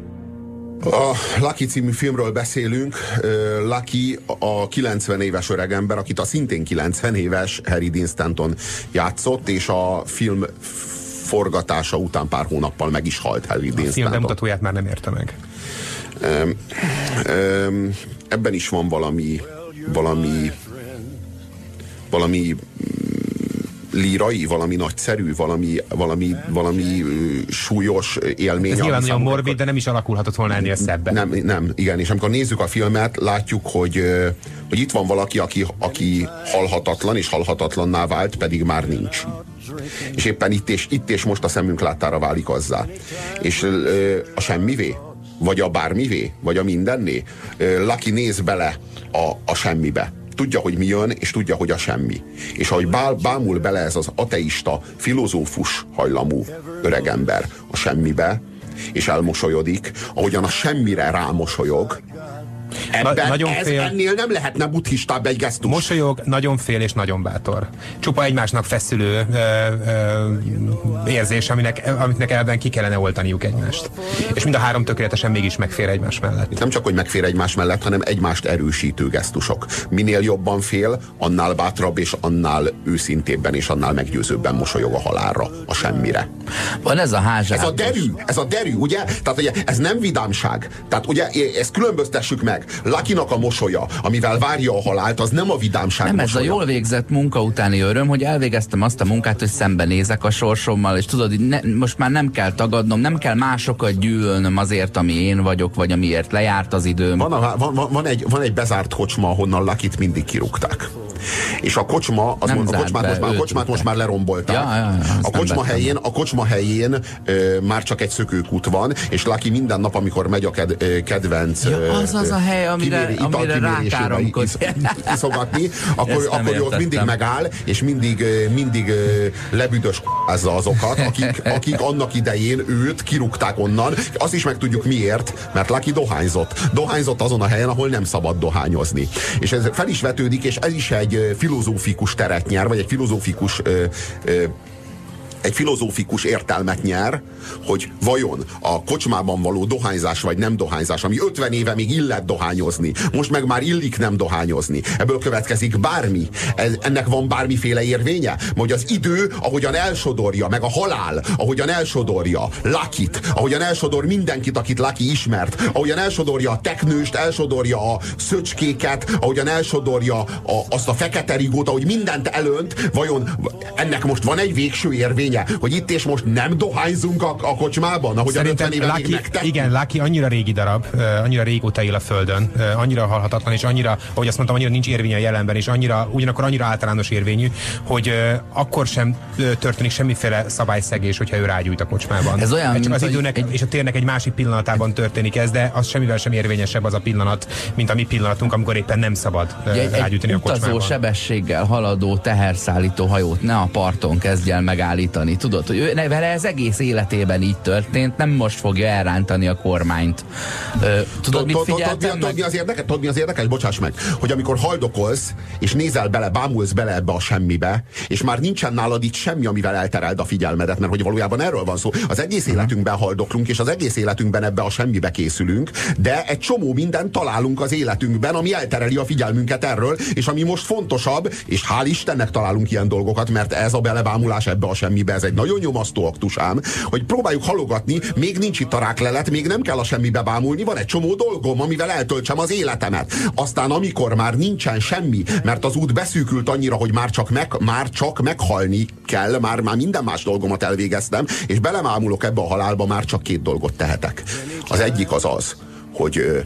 A Lucky című filmről beszélünk. Lucky a 90 éves öregember, akit a szintén 90 éves Harry Dean Stanton játszott, és a film forgatása után pár hónappal meg is halt Harry Dean Stanton. A film bemutatóját már nem érte meg. Ebben is van valami valami valami lírai, valami nagyszerű, valami, valami, valami súlyos élmény. Ez nyilván nagyon morbid, de nem is alakulhatott volna ennél szebben. Nem, nem, igen, és amikor nézzük a filmet, látjuk, hogy, hogy itt van valaki, aki, aki halhatatlan, és halhatatlanná vált, pedig már nincs. És éppen itt és, itt és most a szemünk láttára válik azzá. És a semmivé? Vagy a bármivé? Vagy a mindenné? Laki néz bele a, a semmibe tudja, hogy mi jön, és tudja, hogy a semmi. És ahogy bál, bámul bele ez az ateista, filozófus hajlamú öregember a semmibe, és elmosolyodik, ahogyan a semmire rámosolyog, Ebben, Na, nagyon ez, fél. Ennél nem lehetne buddhistább egy gesztus. Mosolyog, nagyon fél és nagyon bátor. Csupa egymásnak feszülő ö, ö, érzés, aminek, amiknek elben ki kellene oltaniuk egymást. És mind a három tökéletesen mégis megfér egymás mellett. Itt nem csak, hogy megfér egymás mellett, hanem egymást erősítő gesztusok. Minél jobban fél, annál bátrabb és annál őszintébben és annál meggyőzőbben mosolyog a halálra, a semmire. Van ez a házsák. Ez a derű, ez a derű, ugye? Tehát ugye, ez nem vidámság. Tehát ugye ezt különböztessük meg. Lakinak a mosolya, amivel várja a halált, az nem a vidámság Nem, mosolya. ez a jól végzett munka utáni öröm, hogy elvégeztem azt a munkát, hogy szembenézek a sorsommal, és tudod, ne, most már nem kell tagadnom, nem kell másokat gyűlölnöm azért, ami én vagyok, vagy amiért lejárt az időm. Van, a, van, van, van, egy, van egy bezárt kocsma, ahonnan Lakit mindig kirúgták. És a kocsma, az a kocsmát, most már, a kocsmát most már lerombolták. Ja, ja, ja, a, kocsma helyén, a kocsma helyén ö, már csak egy szökőkút van, és Laki minden nap, amikor megy a ked, ö, kedvenc ja, az az a hely, amire, kiméri, amire rákáromkodik. Iszogatni, akkor, akkor ő ott mindig megáll, és mindig, mindig lebüdös azokat, akik, akik annak idején őt kirúgták onnan. Azt is meg tudjuk miért, mert Laki dohányzott. Dohányzott azon a helyen, ahol nem szabad dohányozni. És ez fel is vetődik, és ez is egy filozófikus teret nyer, vagy egy filozófikus ö, ö, egy filozófikus értelmet nyer, hogy vajon a kocsmában való dohányzás vagy nem dohányzás, ami 50 éve még illet dohányozni, most meg már illik nem dohányozni. Ebből következik bármi. Ennek van bármiféle érvénye? Hogy az idő, ahogyan elsodorja, meg a halál, ahogyan elsodorja Lakit, ahogyan elsodor mindenkit, akit Laki ismert, ahogyan elsodorja a teknőst, elsodorja a szöcskéket, ahogyan elsodorja a, azt a fekete rigót, ahogy mindent elönt, vajon ennek most van egy végső érvény érvénye, hogy itt és most nem dohányzunk a, a kocsmában, ahogy Szerintem a 50 éve Lucky, Igen, Lucky annyira régi darab, annyira régóta él a földön, annyira halhatatlan, és annyira, ahogy azt mondtam, annyira nincs érvénye a jelenben, és annyira, ugyanakkor annyira általános érvényű, hogy akkor sem történik semmiféle szabályszegés, hogyha ő rágyújt a kocsmában. Ez olyan, csak az időnek egy... és a térnek egy másik pillanatában történik ez, de az semmivel sem érvényesebb az a pillanat, mint a mi pillanatunk, amikor éppen nem szabad egy, rágyújtani egy a kocsmában. sebességgel haladó teherszállító hajót ne a parton kezdj el megállítani. Tudod, hogy ő, vele ez egész életében így történt, nem most fogja elrántani a kormányt. Tudod, mit figyeltem Tudod, mi az érdekes? Tudod, mi az érdekes? Bocsáss meg, hogy amikor haldokolsz, és nézel bele, bámulsz bele ebbe a semmibe, és már nincsen nálad itt semmi, amivel eltereld a figyelmedet, mert hogy valójában erről van szó. Az egész mhm. életünkben haldoklunk, és az egész életünkben ebbe a semmibe készülünk, de egy csomó mindent találunk az életünkben, ami eltereli a figyelmünket erről, és ami most fontosabb, és hál' Istennek találunk ilyen dolgokat, mert ez a belebámulás ebbe a semmibe, ez egy nagyon nyomasztó aktusám, hogy próbáljuk halogatni, még nincs itt a ráklelet, még nem kell a semmibe bámulni, van egy csomó dolgom, amivel eltöltsem az életemet. Aztán amikor már nincsen semmi, mert az út beszűkült annyira, hogy már csak, meg, már csak meghalni kell, már, már minden más dolgomat elvégeztem, és belemámulok ebbe a halálba, már csak két dolgot tehetek. Az egyik az az, hogy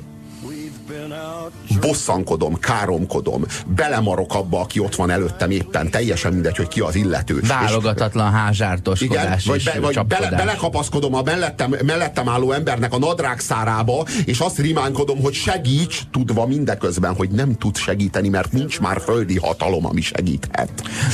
bosszankodom, káromkodom, belemarok abba, aki ott van előttem éppen, teljesen mindegy, hogy ki az illető. Válogatatlan házsártoskodás igen, vagy, be, vagy bele, belekapaszkodom a mellettem, mellettem álló embernek a nadrág szárába, és azt rimánkodom, hogy segíts, tudva mindeközben, hogy nem tud segíteni, mert nincs már földi hatalom, ami segíthet.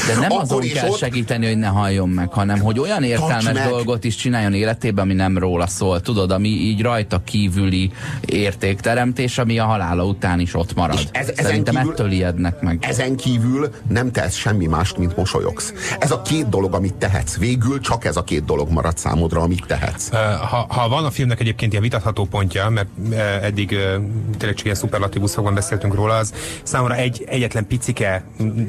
De nem Akkor azon kell ott... segíteni, hogy ne halljon meg, hanem hogy olyan értelmes dolgot is csináljon életében, ami nem róla szól. Tudod, ami így rajta kívüli értékteremtés, ami a halála után is ott marad. És ez, Szerintem kívül, ettől ijednek meg. Ezen kívül nem tesz semmi mást, mint mosolyogsz. Ez a két dolog, amit tehetsz. Végül csak ez a két dolog marad számodra, amit tehetsz. Ha, ha van a filmnek egyébként ilyen vitatható pontja, mert eddig tényleg csak ilyen szuperlatívuszokban beszéltünk róla, az számomra egy egyetlen picike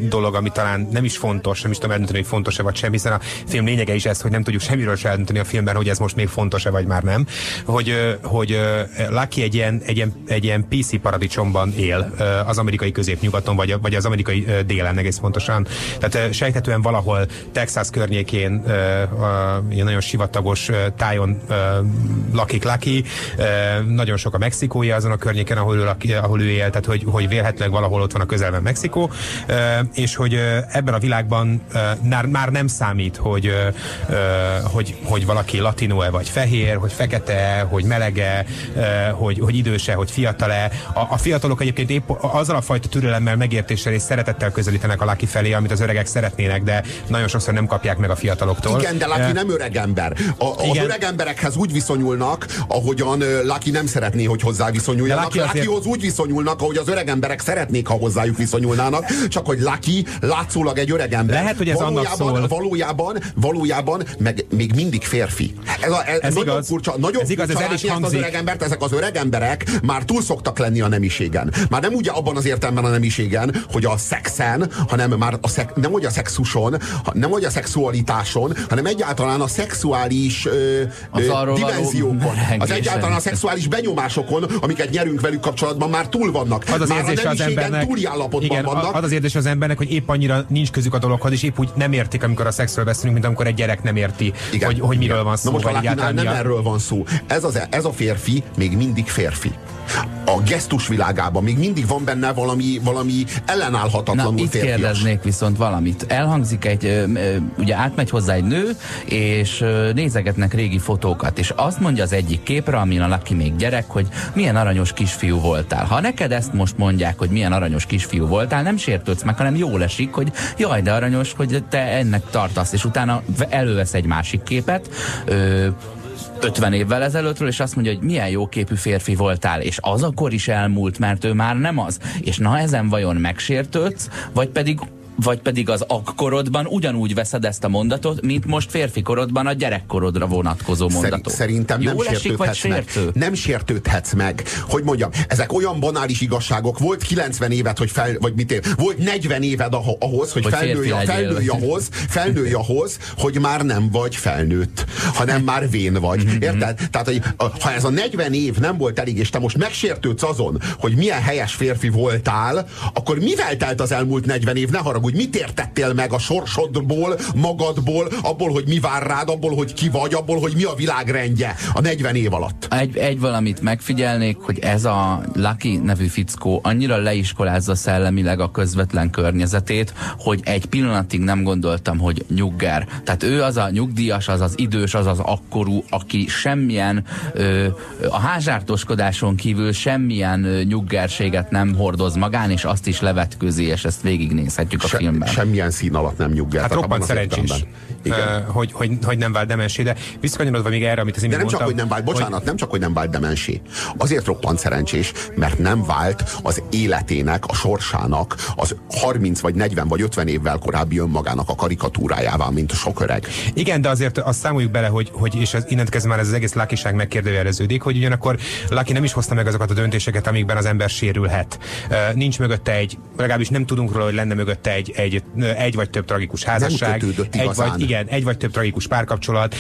dolog, ami talán nem is fontos, nem is tudom eldönteni, hogy fontos-e vagy sem, hiszen a film lényege is ez, hogy nem tudjuk semmiről se eldönteni a filmben, hogy ez most még fontos-e vagy már nem. Hogy, hogy Lucky egy ilyen, egy ilyen, egy ilyen PC paradicsomban él az amerikai középnyugaton, vagy, vagy az amerikai délen egész pontosan. Tehát sejthetően valahol Texas környékén ilyen nagyon sivatagos tájon lakik Lucky, nagyon sok a mexikói azon a környéken, ahol ő, ahol ő él, tehát hogy, hogy vélhetőleg valahol ott van a közelben Mexikó, és hogy ebben a világban már nem számít, hogy, hogy, hogy valaki latino-e vagy fehér, hogy fekete, hogy melege, hogy, hogy időse, hogy fiatal-e. A, a fiatalok egyébként épp azzal a fajta türelemmel, megértéssel és szeretettel közelítenek a Laki felé, amit az öregek szeretnének, de nagyon sokszor nem kapják meg a fiataloktól. Igen, de Laki nem öreg ember. A, az öreg emberekhez úgy viszonyulnak, ahogyan Laki nem szeretné, hogy hozzá viszonyuljanak. Laki azért... Lakihoz úgy viszonyulnak, ahogy az öreg emberek szeretnék, ha hozzájuk viszonyulnának, csak hogy Laki látszólag egy öreg ember. Lehet, hogy ez valójában, annak szól. Valójában, valójában meg még mindig férfi. Ez, a, ez, ez nagyon igaz. furcsa, nagyon ez igaz, ez el is az öreg embert, ezek az öreg emberek már túl szoktak lenni a nemiségen. Már nem ugye abban az értelemben a nemiségen, hogy a szexen, hanem már a szek, nem hogy a szexuson, nem hogy a szexualitáson, hanem egyáltalán a szexuális ö, az ö, dimenziókon. Az egyáltalán a szexuális benyomásokon, amiket nyerünk velük kapcsolatban, már túl vannak. Az az már érzés az embernek, igen, vannak. Az az érzés az embernek, hogy épp annyira nincs közük a dologhoz, és épp úgy nem értik, amikor a szexről beszélünk, mint amikor egy gyerek nem érti, igen, hogy, hogy miről igen. van szó. Na most nem erről van szó. Ez, az, ez a férfi még mindig férfi a gesztus világában még mindig van benne valami, valami ellenállhatatlanul Na, itt férfias. kérdeznék viszont valamit. Elhangzik egy, ugye átmegy hozzá egy nő, és nézegetnek régi fotókat, és azt mondja az egyik képre, amin a Laki még gyerek, hogy milyen aranyos kisfiú voltál. Ha neked ezt most mondják, hogy milyen aranyos kisfiú voltál, nem sértődsz meg, hanem jól esik, hogy jaj, de aranyos, hogy te ennek tartasz, és utána elővesz egy másik képet, 50 évvel ezelőttről, és azt mondja, hogy milyen jó képű férfi voltál, és az akkor is elmúlt, mert ő már nem az. És na ezen vajon megsértődsz, vagy pedig vagy pedig az akkorodban ugyanúgy veszed ezt a mondatot, mint most férfi korodban a gyerekkorodra vonatkozó mondatot. Szerintem nem sértődhetsz meg. Nem sértődhetsz meg. Hogy mondjam, ezek olyan banális igazságok. Volt 90 évet, hogy fel, vagy mit ér, volt 40 éved ahhoz, hogy, hogy felnőj, felnőj ahhoz, felnőj ahhoz, hogy már nem vagy felnőtt, hanem már vén vagy. Mhm, Érted? Mhm. Tehát, hogy, ha ez a 40 év nem volt elég, és te most megsértődsz azon, hogy milyen helyes férfi voltál, akkor mivel telt az elmúlt 40 év? Ne haragudj, hogy mit értettél meg a sorsodból, magadból, abból, hogy mi vár rád, abból, hogy ki vagy, abból, hogy mi a világrendje a 40 év alatt. Egy, egy valamit megfigyelnék, hogy ez a Lucky nevű fickó annyira leiskolázza szellemileg a közvetlen környezetét, hogy egy pillanatig nem gondoltam, hogy nyugger. Tehát ő az a nyugdíjas, az az idős, az az akkorú, aki semmilyen ö, a házsártoskodáson kívül semmilyen ö, nyuggerséget nem hordoz magán, és azt is levetkőzi, és ezt végignézhetjük a Se, filmben. Semmilyen szín alatt nem nyugger. Hát roppant szerencsés, uh, hogy, hogy, hogy nem vált demensé, de visszakanyarodva még erre, amit az imént De nem mondtam, csak, hogy nem vált, bocsánat, hogy... nem csak, hogy nem vált demensé. Azért roppant szerencsés, mert nem vált az életének, a sorsának az 30 vagy 40 vagy 50 évvel korábbi önmagának a karikatúrájává, mint a sok öreg. Igen, de azért azt számoljuk bele, hogy, hogy és ez, innent kezdve már ez az egész lakiság megkérdőjeleződik, hogy ugyanakkor Laki nem is hozta meg azokat a döntéseket, amikben az ember sérülhet. Uh, nincs mögötte egy, legalábbis nem tudunk róla, hogy lenne mögötte egy, egy, egy vagy több tragikus házasság. egy vagy, igen, egy vagy több tragikus párkapcsolat,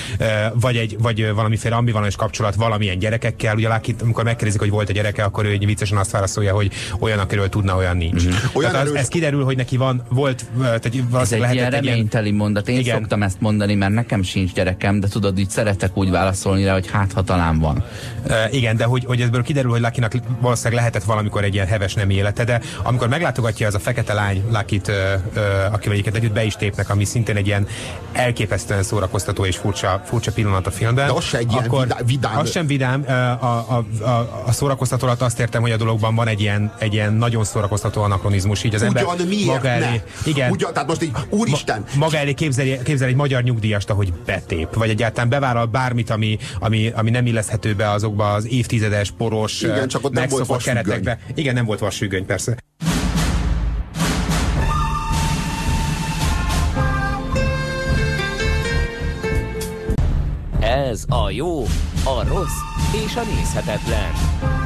vagy egy vagy valamiféle ambivalens kapcsolat valamilyen gyerekekkel. Ugye Laki, amikor megkérdezik, hogy volt egy gyereke, akkor ő viccesen azt válaszolja, hogy olyan, akiről tudna, olyan nincs. Mm-hmm. Olyan az, ez kiderül, hogy neki van, volt, tehát ez egy ilyen reményteli ilyen... mondat. Én igen. szoktam ezt mondani, mert nekem sincs gyerekem, de tudod, így szeretek úgy válaszolni rá, hogy hát ha talán van. Uh, igen, de hogy, hogy ebből kiderül, hogy Lakinak valószínűleg lehetett valamikor egy ilyen heves nem élete, de amikor meglátogatja az a fekete lány Lakit, akivel egyiket együtt be is tépnek, ami szintén egy ilyen elképesztően szórakoztató és furcsa, furcsa pillanat a filmben. De az se egy akkor, ilyen vidám. Az sem vidám. A, a, a, a szórakoztató alatt azt értem, hogy a dologban van egy ilyen, egy ilyen nagyon szórakoztató anakronizmus. Így az Ugyan ember miért maga elé, ne? igen, Ugyan, tehát most így, úristen. Ma, maga elé képzel, képzel egy magyar nyugdíjast, ahogy betép, vagy egyáltalán bevállal bármit, ami, ami, ami nem illeszthető be azokba az évtizedes, poros, igen, csak ott nem volt keretekbe. Igen, nem volt vasfüggöny, persze. Ez a jó, a rossz és a nézhetetlen.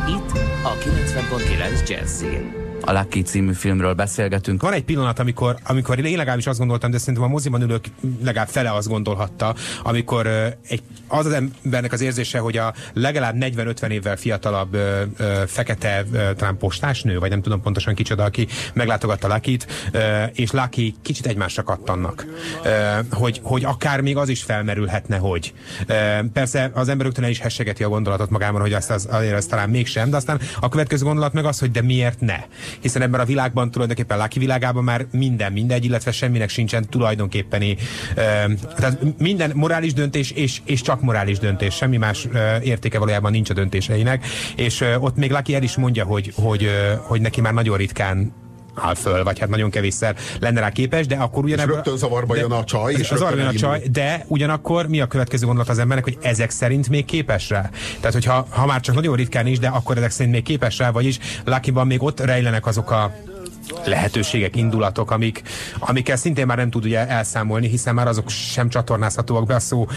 Itt a 90.9 Jazzin a Lucky című filmről beszélgetünk. Van egy pillanat, amikor, amikor én legalábbis azt gondoltam, de szerintem a moziban ülők legalább fele azt gondolhatta, amikor egy, az az embernek az érzése, hogy a legalább 40-50 évvel fiatalabb uh, uh, fekete uh, talán postásnő, vagy nem tudom pontosan kicsoda, aki meglátogatta Lakit, és Lucky kicsit egymásra kattannak. Hogy, hogy akár még az is felmerülhetne, hogy. Persze az ember rögtön is hessegeti a gondolatot magában, hogy azt az, azért az talán mégsem, de aztán a következő gondolat meg az, hogy de miért ne? Hiszen ebben a világban tulajdonképpen Lucky világában már minden mindegy, illetve semminek sincsen tulajdonképpen uh, tehát minden morális döntés és, és csak morális döntés, semmi más uh, értéke valójában nincs a döntéseinek, és uh, ott még Lucky el is mondja, hogy, hogy, uh, hogy neki már nagyon ritkán áll föl, vagy hát nagyon kevésszer lenne rá képes, de akkor ugyanebből... És rögtön zavarba jön a csaj, és zavarba jön a csaj, de ugyanakkor mi a következő gondolat az embernek, hogy ezek szerint még képes rá? Tehát, hogyha ha már csak nagyon ritkán is, de akkor ezek szerint még képes rá, vagyis Lucky-ban még ott rejlenek azok a lehetőségek, indulatok, amik, amikkel szintén már nem tud ugye elszámolni, hiszen már azok sem csatornázhatóak be a szó uh,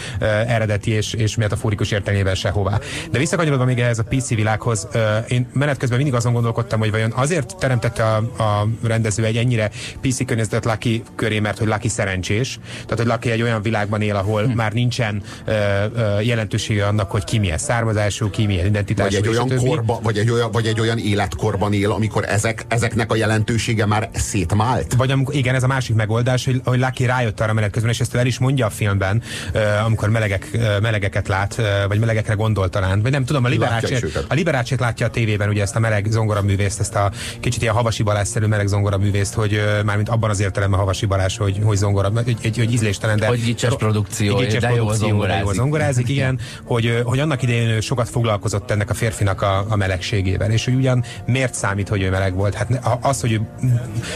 eredeti és, és metaforikus értelmében sehová. De visszakanyarodva még ehhez a PC világhoz, uh, én menet közben mindig azon gondolkodtam, hogy vajon azért teremtette a, a rendező egy ennyire PC környezetet Lucky köré, mert hogy Lucky szerencsés, tehát hogy Lucky egy olyan világban él, ahol hm. már nincsen uh, uh, jelentősége annak, hogy ki milyen származású, ki milyen identitású. Vagy egy olyan korba, vagy egy olyan, vagy egy olyan életkorban él, amikor ezek, ezeknek a jelentősége lehetősége már szétmált? Vagy amikor, igen, ez a másik megoldás, hogy, hogy Lucky rájött arra menet közben, és ezt el is mondja a filmben, uh, amikor melegek, uh, melegeket lát, uh, vagy melegekre gondol talán, vagy nem tudom, a liberácsét, a liberácsét látja a tévében, ugye ezt a meleg zongoraművészt, ezt a kicsit ilyen havasi balásszerű meleg zongoraművészt, hogy uh, mármint abban az értelemben havasi balás, hogy, hogy zongora, egy, egy, egy ízléstelen, de... Hogy gicses produkció, gicses de produkció, jó zongorázik. Zongorázik, igen, hogy, hogy annak idején sokat foglalkozott ennek a férfinak a, a melegségével, és hogy ugyan miért számít, hogy ő meleg volt? Hát az, hogy ő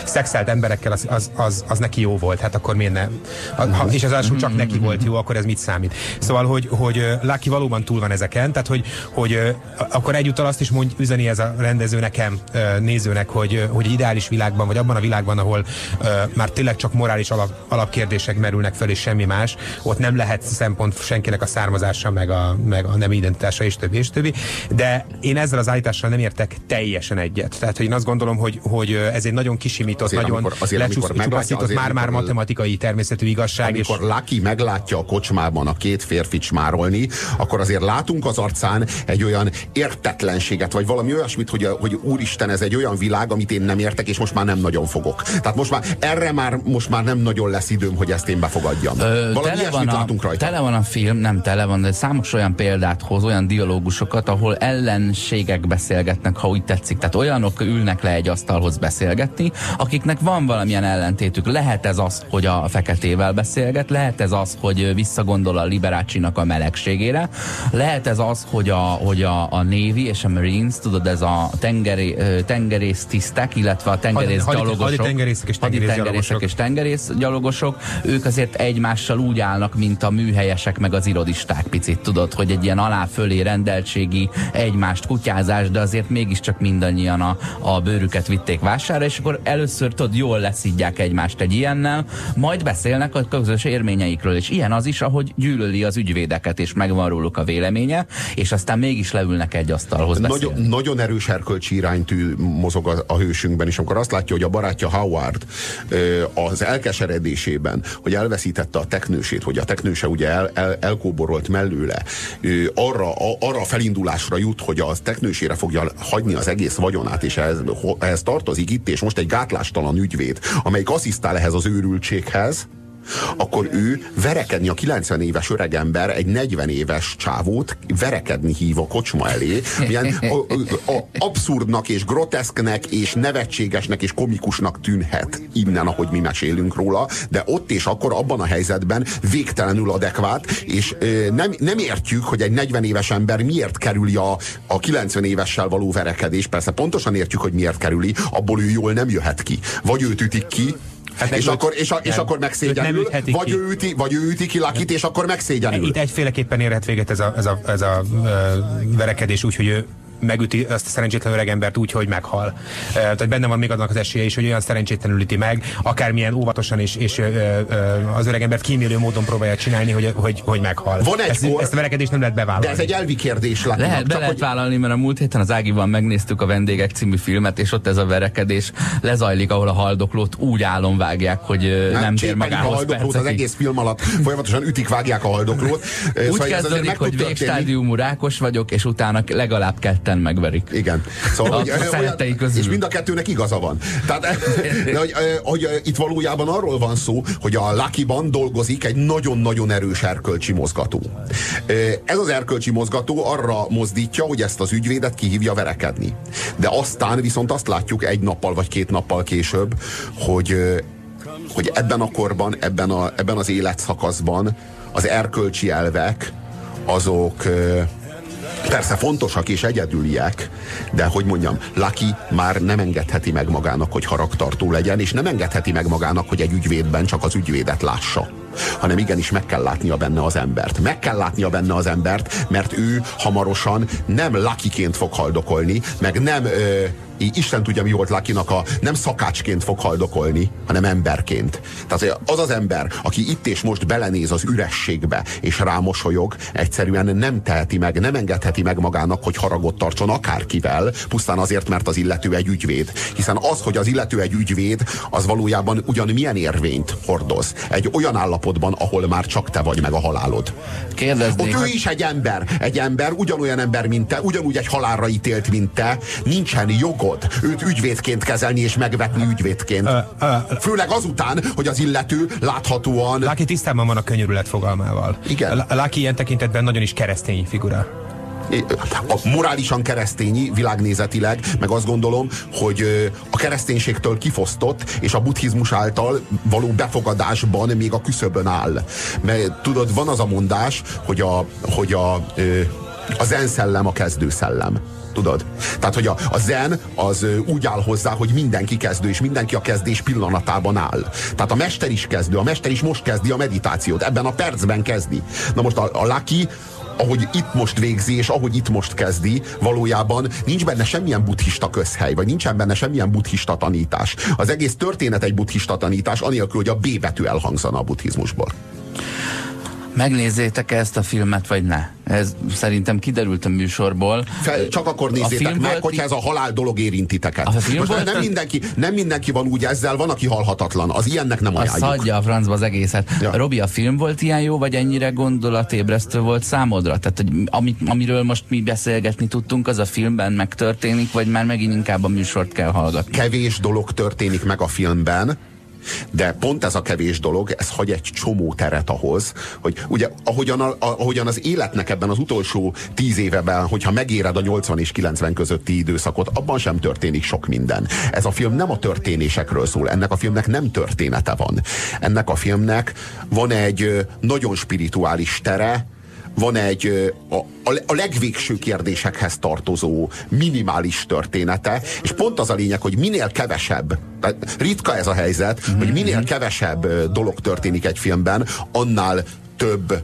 szexelt emberekkel, az, az, az, az neki jó volt, hát akkor miért nem? Ha, és az első csak neki volt jó, akkor ez mit számít? Szóval, hogy, hogy Lucky valóban túl van ezeken, tehát hogy, hogy akkor egyúttal azt is mond, üzeni ez a rendező nekem, nézőnek, hogy, hogy ideális világban, vagy abban a világban, ahol már tényleg csak morális alap, alapkérdések merülnek fel, és semmi más, ott nem lehet szempont senkinek a származása, meg a, meg a nem identitása, és többi, és többi. De én ezzel az állítással nem értek teljesen egyet. Tehát, hogy én azt gondolom, hogy, hogy ez ez egy nagyon kisimított, azért, nagyon lecsúszított, már-már matematikai természetű igazság. Amikor és... Lucky meglátja a kocsmában a két férfit smárolni, akkor azért látunk az arcán egy olyan értetlenséget, vagy valami olyasmit, hogy, hogy úristen, ez egy olyan világ, amit én nem értek, és most már nem nagyon fogok. Tehát most már erre már most már nem nagyon lesz időm, hogy ezt én befogadjam. Ö, valami tele van, a, rajta. tele van a film, nem tele van, de számos olyan példát hoz, olyan dialógusokat, ahol ellenségek beszélgetnek, ha úgy tetszik. Tehát olyanok ülnek le egy asztalhoz beszélgetni, akiknek van valamilyen ellentétük. Lehet ez az, hogy a feketével beszélget, lehet ez az, hogy visszagondol a Liberácsinak a melegségére, lehet ez az, hogy a, hogy a, a Navy és a Marines, tudod, ez a tengeri, tengerész tisztek, illetve a tengerész hadi, gyalogosok, hadi tengerészek és tengerész gyalogosok. és tengerész gyalogosok, ők azért egymással úgy állnak, mint a műhelyesek meg az irodisták picit, tudod, hogy egy ilyen alá-fölé rendeltségi egymást kutyázás, de azért mégiscsak mindannyian a, a bőrüket vitték vására, és akkor először tudod, jól leszidják egymást egy ilyennel, majd beszélnek a közös érményeikről, és ilyen az is, ahogy gyűlöli az ügyvédeket, és megvan róluk a véleménye, és aztán mégis leülnek egy asztalhoz beszélni. Nagyon, nagyon erős erkölcsi iránytű mozog a, a hősünkben, és amikor azt látja, hogy a barátja Howard az elkeseredésében, hogy elveszítette a teknősét, hogy a teknőse ugye el, el, elkóborolt mellőle, arra, a, arra a felindulásra jut, hogy a teknősére fogja hagyni az egész vagyonát, és ehhez, ehhez tartozik itt, és most egy gátlástalan ügyvéd, amelyik asszisztál ehhez az őrültséghez, akkor ő verekedni a 90 éves öregember egy 40 éves csávót verekedni hív a kocsma elé. Milyen a, a, abszurdnak és groteszknek és nevetségesnek és komikusnak tűnhet innen, ahogy mi mesélünk róla, de ott és akkor abban a helyzetben végtelenül adekvát, és ö, nem, nem értjük, hogy egy 40 éves ember miért kerüli a, a 90 évessel való verekedés. Persze pontosan értjük, hogy miért kerüli, abból ő jól nem jöhet ki. Vagy őt ütik ki, Hát és, akkor, és, a, és akkor megszégyenül, vagy ő, üti, vagy ő üti ki Lakit, és akkor megszégyenül. Itt egyféleképpen érhet véget ez a, ez a, ez a, a verekedés úgy, hogy ő megüti azt a szerencsétlen öregembert úgy, hogy meghal. Tehát benne van még annak az esélye is, hogy olyan szerencsétlenül üti meg, akármilyen óvatosan és, és az öregembert kímélő módon próbálja csinálni, hogy, hogy, hogy meghal. Van egy ezt, kor... ezt a verekedést nem lehet bevállalni. De ez egy elvi kérdés. Lehet, lehet, be lehet hogy... vállalni, mert a múlt héten az Ágiban megnéztük a Vendégek című filmet, és ott ez a verekedés lezajlik, ahol a haldoklót úgy álom vágják, hogy nem, nem tér magához a haldoklót az egész film alatt folyamatosan ütik, vágják a haldoklót. Úgy szóval kezdődik, hogy végstádiumú rákos vagyok, és utána legalább ketten megverik. Igen. Szóval, a, hogy, a közül. És mind a kettőnek igaza van. Tehát, de, hogy, hogy itt valójában arról van szó, hogy a Lucky-ban dolgozik egy nagyon-nagyon erős erkölcsi mozgató. Ez az erkölcsi mozgató arra mozdítja, hogy ezt az ügyvédet kihívja verekedni. De aztán viszont azt látjuk egy nappal vagy két nappal később, hogy hogy ebben a korban, ebben, a, ebben az életszakaszban az erkölcsi elvek azok Persze fontosak és egyedüliek, de hogy mondjam, Lucky már nem engedheti meg magának, hogy haragtartó legyen, és nem engedheti meg magának, hogy egy ügyvédben csak az ügyvédet lássa hanem igenis meg kell látnia benne az embert. Meg kell látnia benne az embert, mert ő hamarosan nem lakiként fog haldokolni, meg nem ö, Isten tudja, mi volt Lakinak a nem szakácsként fog haldokolni, hanem emberként. Tehát az az ember, aki itt és most belenéz az ürességbe, és rámosolyog, egyszerűen nem teheti meg, nem engedheti meg magának, hogy haragot tartson akárkivel, pusztán azért, mert az illető egy ügyvéd. Hiszen az, hogy az illető egy ügyvéd, az valójában ugyan milyen érvényt hordoz. Egy olyan állapotban, ahol már csak te vagy meg a halálod. Kérdeznék. Ott ő is egy ember. Egy ember, ugyanolyan ember, mint te, ugyanúgy egy halálra ítélt, mint te. Nincsen jogod szabad őt ügyvédként kezelni és megvetni ügyvédként. Főleg azután, hogy az illető láthatóan... Laki tisztában van a könyörület fogalmával. Igen. Laki ilyen tekintetben nagyon is keresztény figura a morálisan keresztényi, világnézetileg, meg azt gondolom, hogy a kereszténységtől kifosztott, és a buddhizmus által való befogadásban még a küszöbön áll. Mert tudod, van az a mondás, hogy a, hogy a, a zen szellem a kezdő szellem. Tudod? Tehát, hogy a, a zen az úgy áll hozzá, hogy mindenki kezdő, és mindenki a kezdés pillanatában áll. Tehát a mester is kezdő, a mester is most kezdi a meditációt, ebben a percben kezdi. Na most a, a Lucky ahogy itt most végzi, és ahogy itt most kezdi, valójában nincs benne semmilyen buddhista közhely, vagy nincsen benne semmilyen buddhista tanítás. Az egész történet egy buddhista tanítás, anélkül, hogy a B betű elhangzana a buddhizmusból. Megnézzétek -e ezt a filmet, vagy ne? Ez szerintem kiderült a műsorból. Fel, csak akkor nézzétek meg, volt... hogyha ez a halál dolog érintiteket. A film Most volt... nem, mindenki, nem mindenki van úgy ezzel, van, aki halhatatlan. Az ilyennek nem ajánljuk. Az hagyja a francba az egészet. Ja. Robi, a film volt ilyen jó, vagy ennyire gondolatébresztő volt számodra? Tehát, hogy amit, amiről most mi beszélgetni tudtunk, az a filmben megtörténik, vagy már megint inkább a műsort kell hallgatni? Kevés dolog történik meg a filmben, de pont ez a kevés dolog, ez hagy egy csomó teret ahhoz, hogy ugye ahogyan, a, ahogyan az életnek ebben az utolsó tíz éveben, hogyha megéred a 80 és 90 közötti időszakot, abban sem történik sok minden. Ez a film nem a történésekről szól, ennek a filmnek nem története van. Ennek a filmnek van egy nagyon spirituális tere, van egy a, a legvégső kérdésekhez tartozó minimális története, és pont az a lényeg, hogy minél kevesebb, ritka ez a helyzet, mm-hmm. hogy minél mhm. kevesebb dolog történik egy filmben, annál több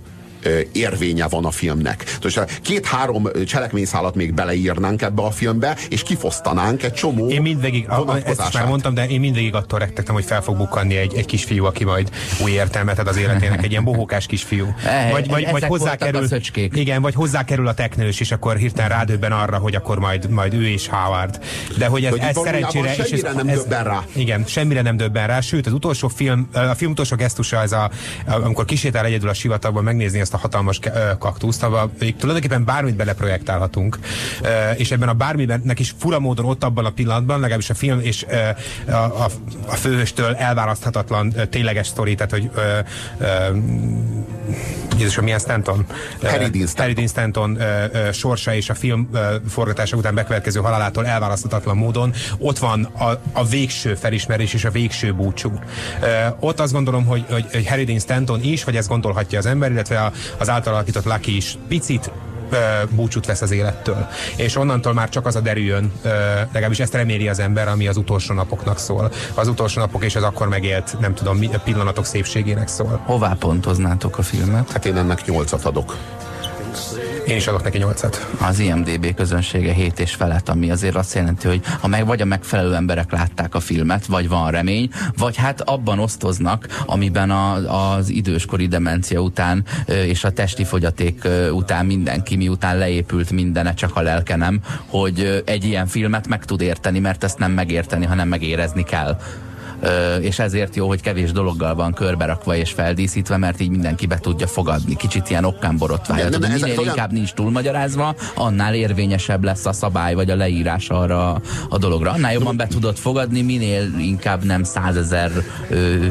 érvénye van a filmnek. Két-három cselekményszálat még beleírnánk ebbe a filmbe, és kifosztanánk egy csomó Én mindvégig, ezt már mondtam, de én mindvégig attól rettegtem, hogy fel fog bukkanni egy, egy kisfiú, aki majd új értelmet ad az életének, egy ilyen bohókás kisfiú. Vagy, vagy, vagy hozzákerül, igen, vagy hozzákerül a teknős, és akkor hirtelen rádöbben arra, hogy akkor majd, majd ő és Howard. De hogy ez, hogy ez szerencsére... És ez, nem ez, döbben rá. Igen, semmire nem döbben rá, sőt az utolsó film, a film utolsó gesztusa ez a, amikor kisétál egyedül a sivatagban megnézni ezt a hatalmas kaktuszt, ahol tulajdonképpen bármit beleprojektálhatunk, és ebben a bármibennek is fura módon ott abban a pillanatban, legalábbis a film és a, a, a főhőstől elválaszthatatlan tényleges sztori, tehát hogy Jézusom, milyen Stanton? Harry Dean Stanton, Harry Dean Stanton sorsa és a film forgatása után bekövetkező halálától elválaszthatatlan módon ott van a, a végső felismerés és a végső búcsú. Ott azt gondolom, hogy, hogy, hogy Harry Dean Stanton is, vagy ezt gondolhatja az ember, illetve az által alakított Lucky is picit búcsút vesz az élettől. És onnantól már csak az a derüljön, legalábbis ezt reméli az ember, ami az utolsó napoknak szól. Az utolsó napok és az akkor megélt, nem tudom, pillanatok szépségének szól. Hová pontoznátok a filmet? Hát én ennek nyolcat adok. Én is adok neki 8 Az IMDB közönsége 7 és felett, ami azért azt jelenti, hogy ha meg vagy a megfelelő emberek látták a filmet, vagy van remény, vagy hát abban osztoznak, amiben a, az időskori demencia után és a testi fogyaték után mindenki, miután leépült mindene, csak a lelke nem, hogy egy ilyen filmet meg tud érteni, mert ezt nem megérteni, hanem megérezni kell és ezért jó, hogy kevés dologgal van körberakva és feldíszítve, mert így mindenki be tudja fogadni. Kicsit ilyen okkán borotvája. Minél olyan... inkább nincs túlmagyarázva, annál érvényesebb lesz a szabály vagy a leírás arra a dologra. Annál jobban be tudod fogadni, minél inkább nem százezer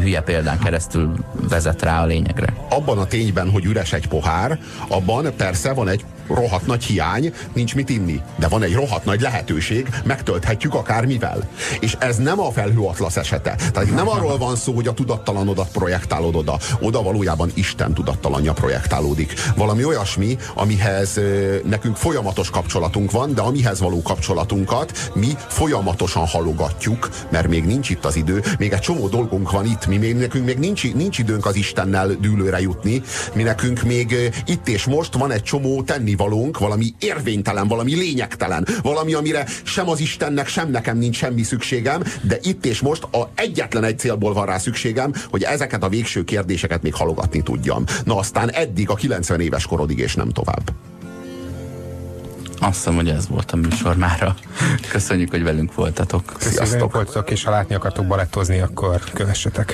hülye példán keresztül vezet rá a lényegre. Abban a tényben, hogy üres egy pohár, abban persze van egy rohadt nagy hiány, nincs mit inni. De van egy rohadt nagy lehetőség, megtölthetjük akármivel. És ez nem a felhőatlasz esete. Tehát nem arról van szó, hogy a tudattalanodat projektálod oda. Oda valójában Isten tudattalanja projektálódik. Valami olyasmi, amihez nekünk folyamatos kapcsolatunk van, de amihez való kapcsolatunkat mi folyamatosan halogatjuk, mert még nincs itt az idő, még egy csomó dolgunk van itt, mi még, nekünk még nincs, nincs időnk az Istennel dűlőre jutni, mi nekünk még itt és most van egy csomó tenni valónk, valami érvénytelen, valami lényegtelen, valami, amire sem az Istennek, sem nekem nincs semmi szükségem, de itt és most a egyetlen egy célból van rá szükségem, hogy ezeket a végső kérdéseket még halogatni tudjam. Na aztán eddig a 90 éves korodig és nem tovább. Azt hiszem, hogy ez volt a műsor mára. Köszönjük, hogy velünk voltatok. Sziasztok! voltatok, és ha látni akartok balettozni, akkor kövessetek.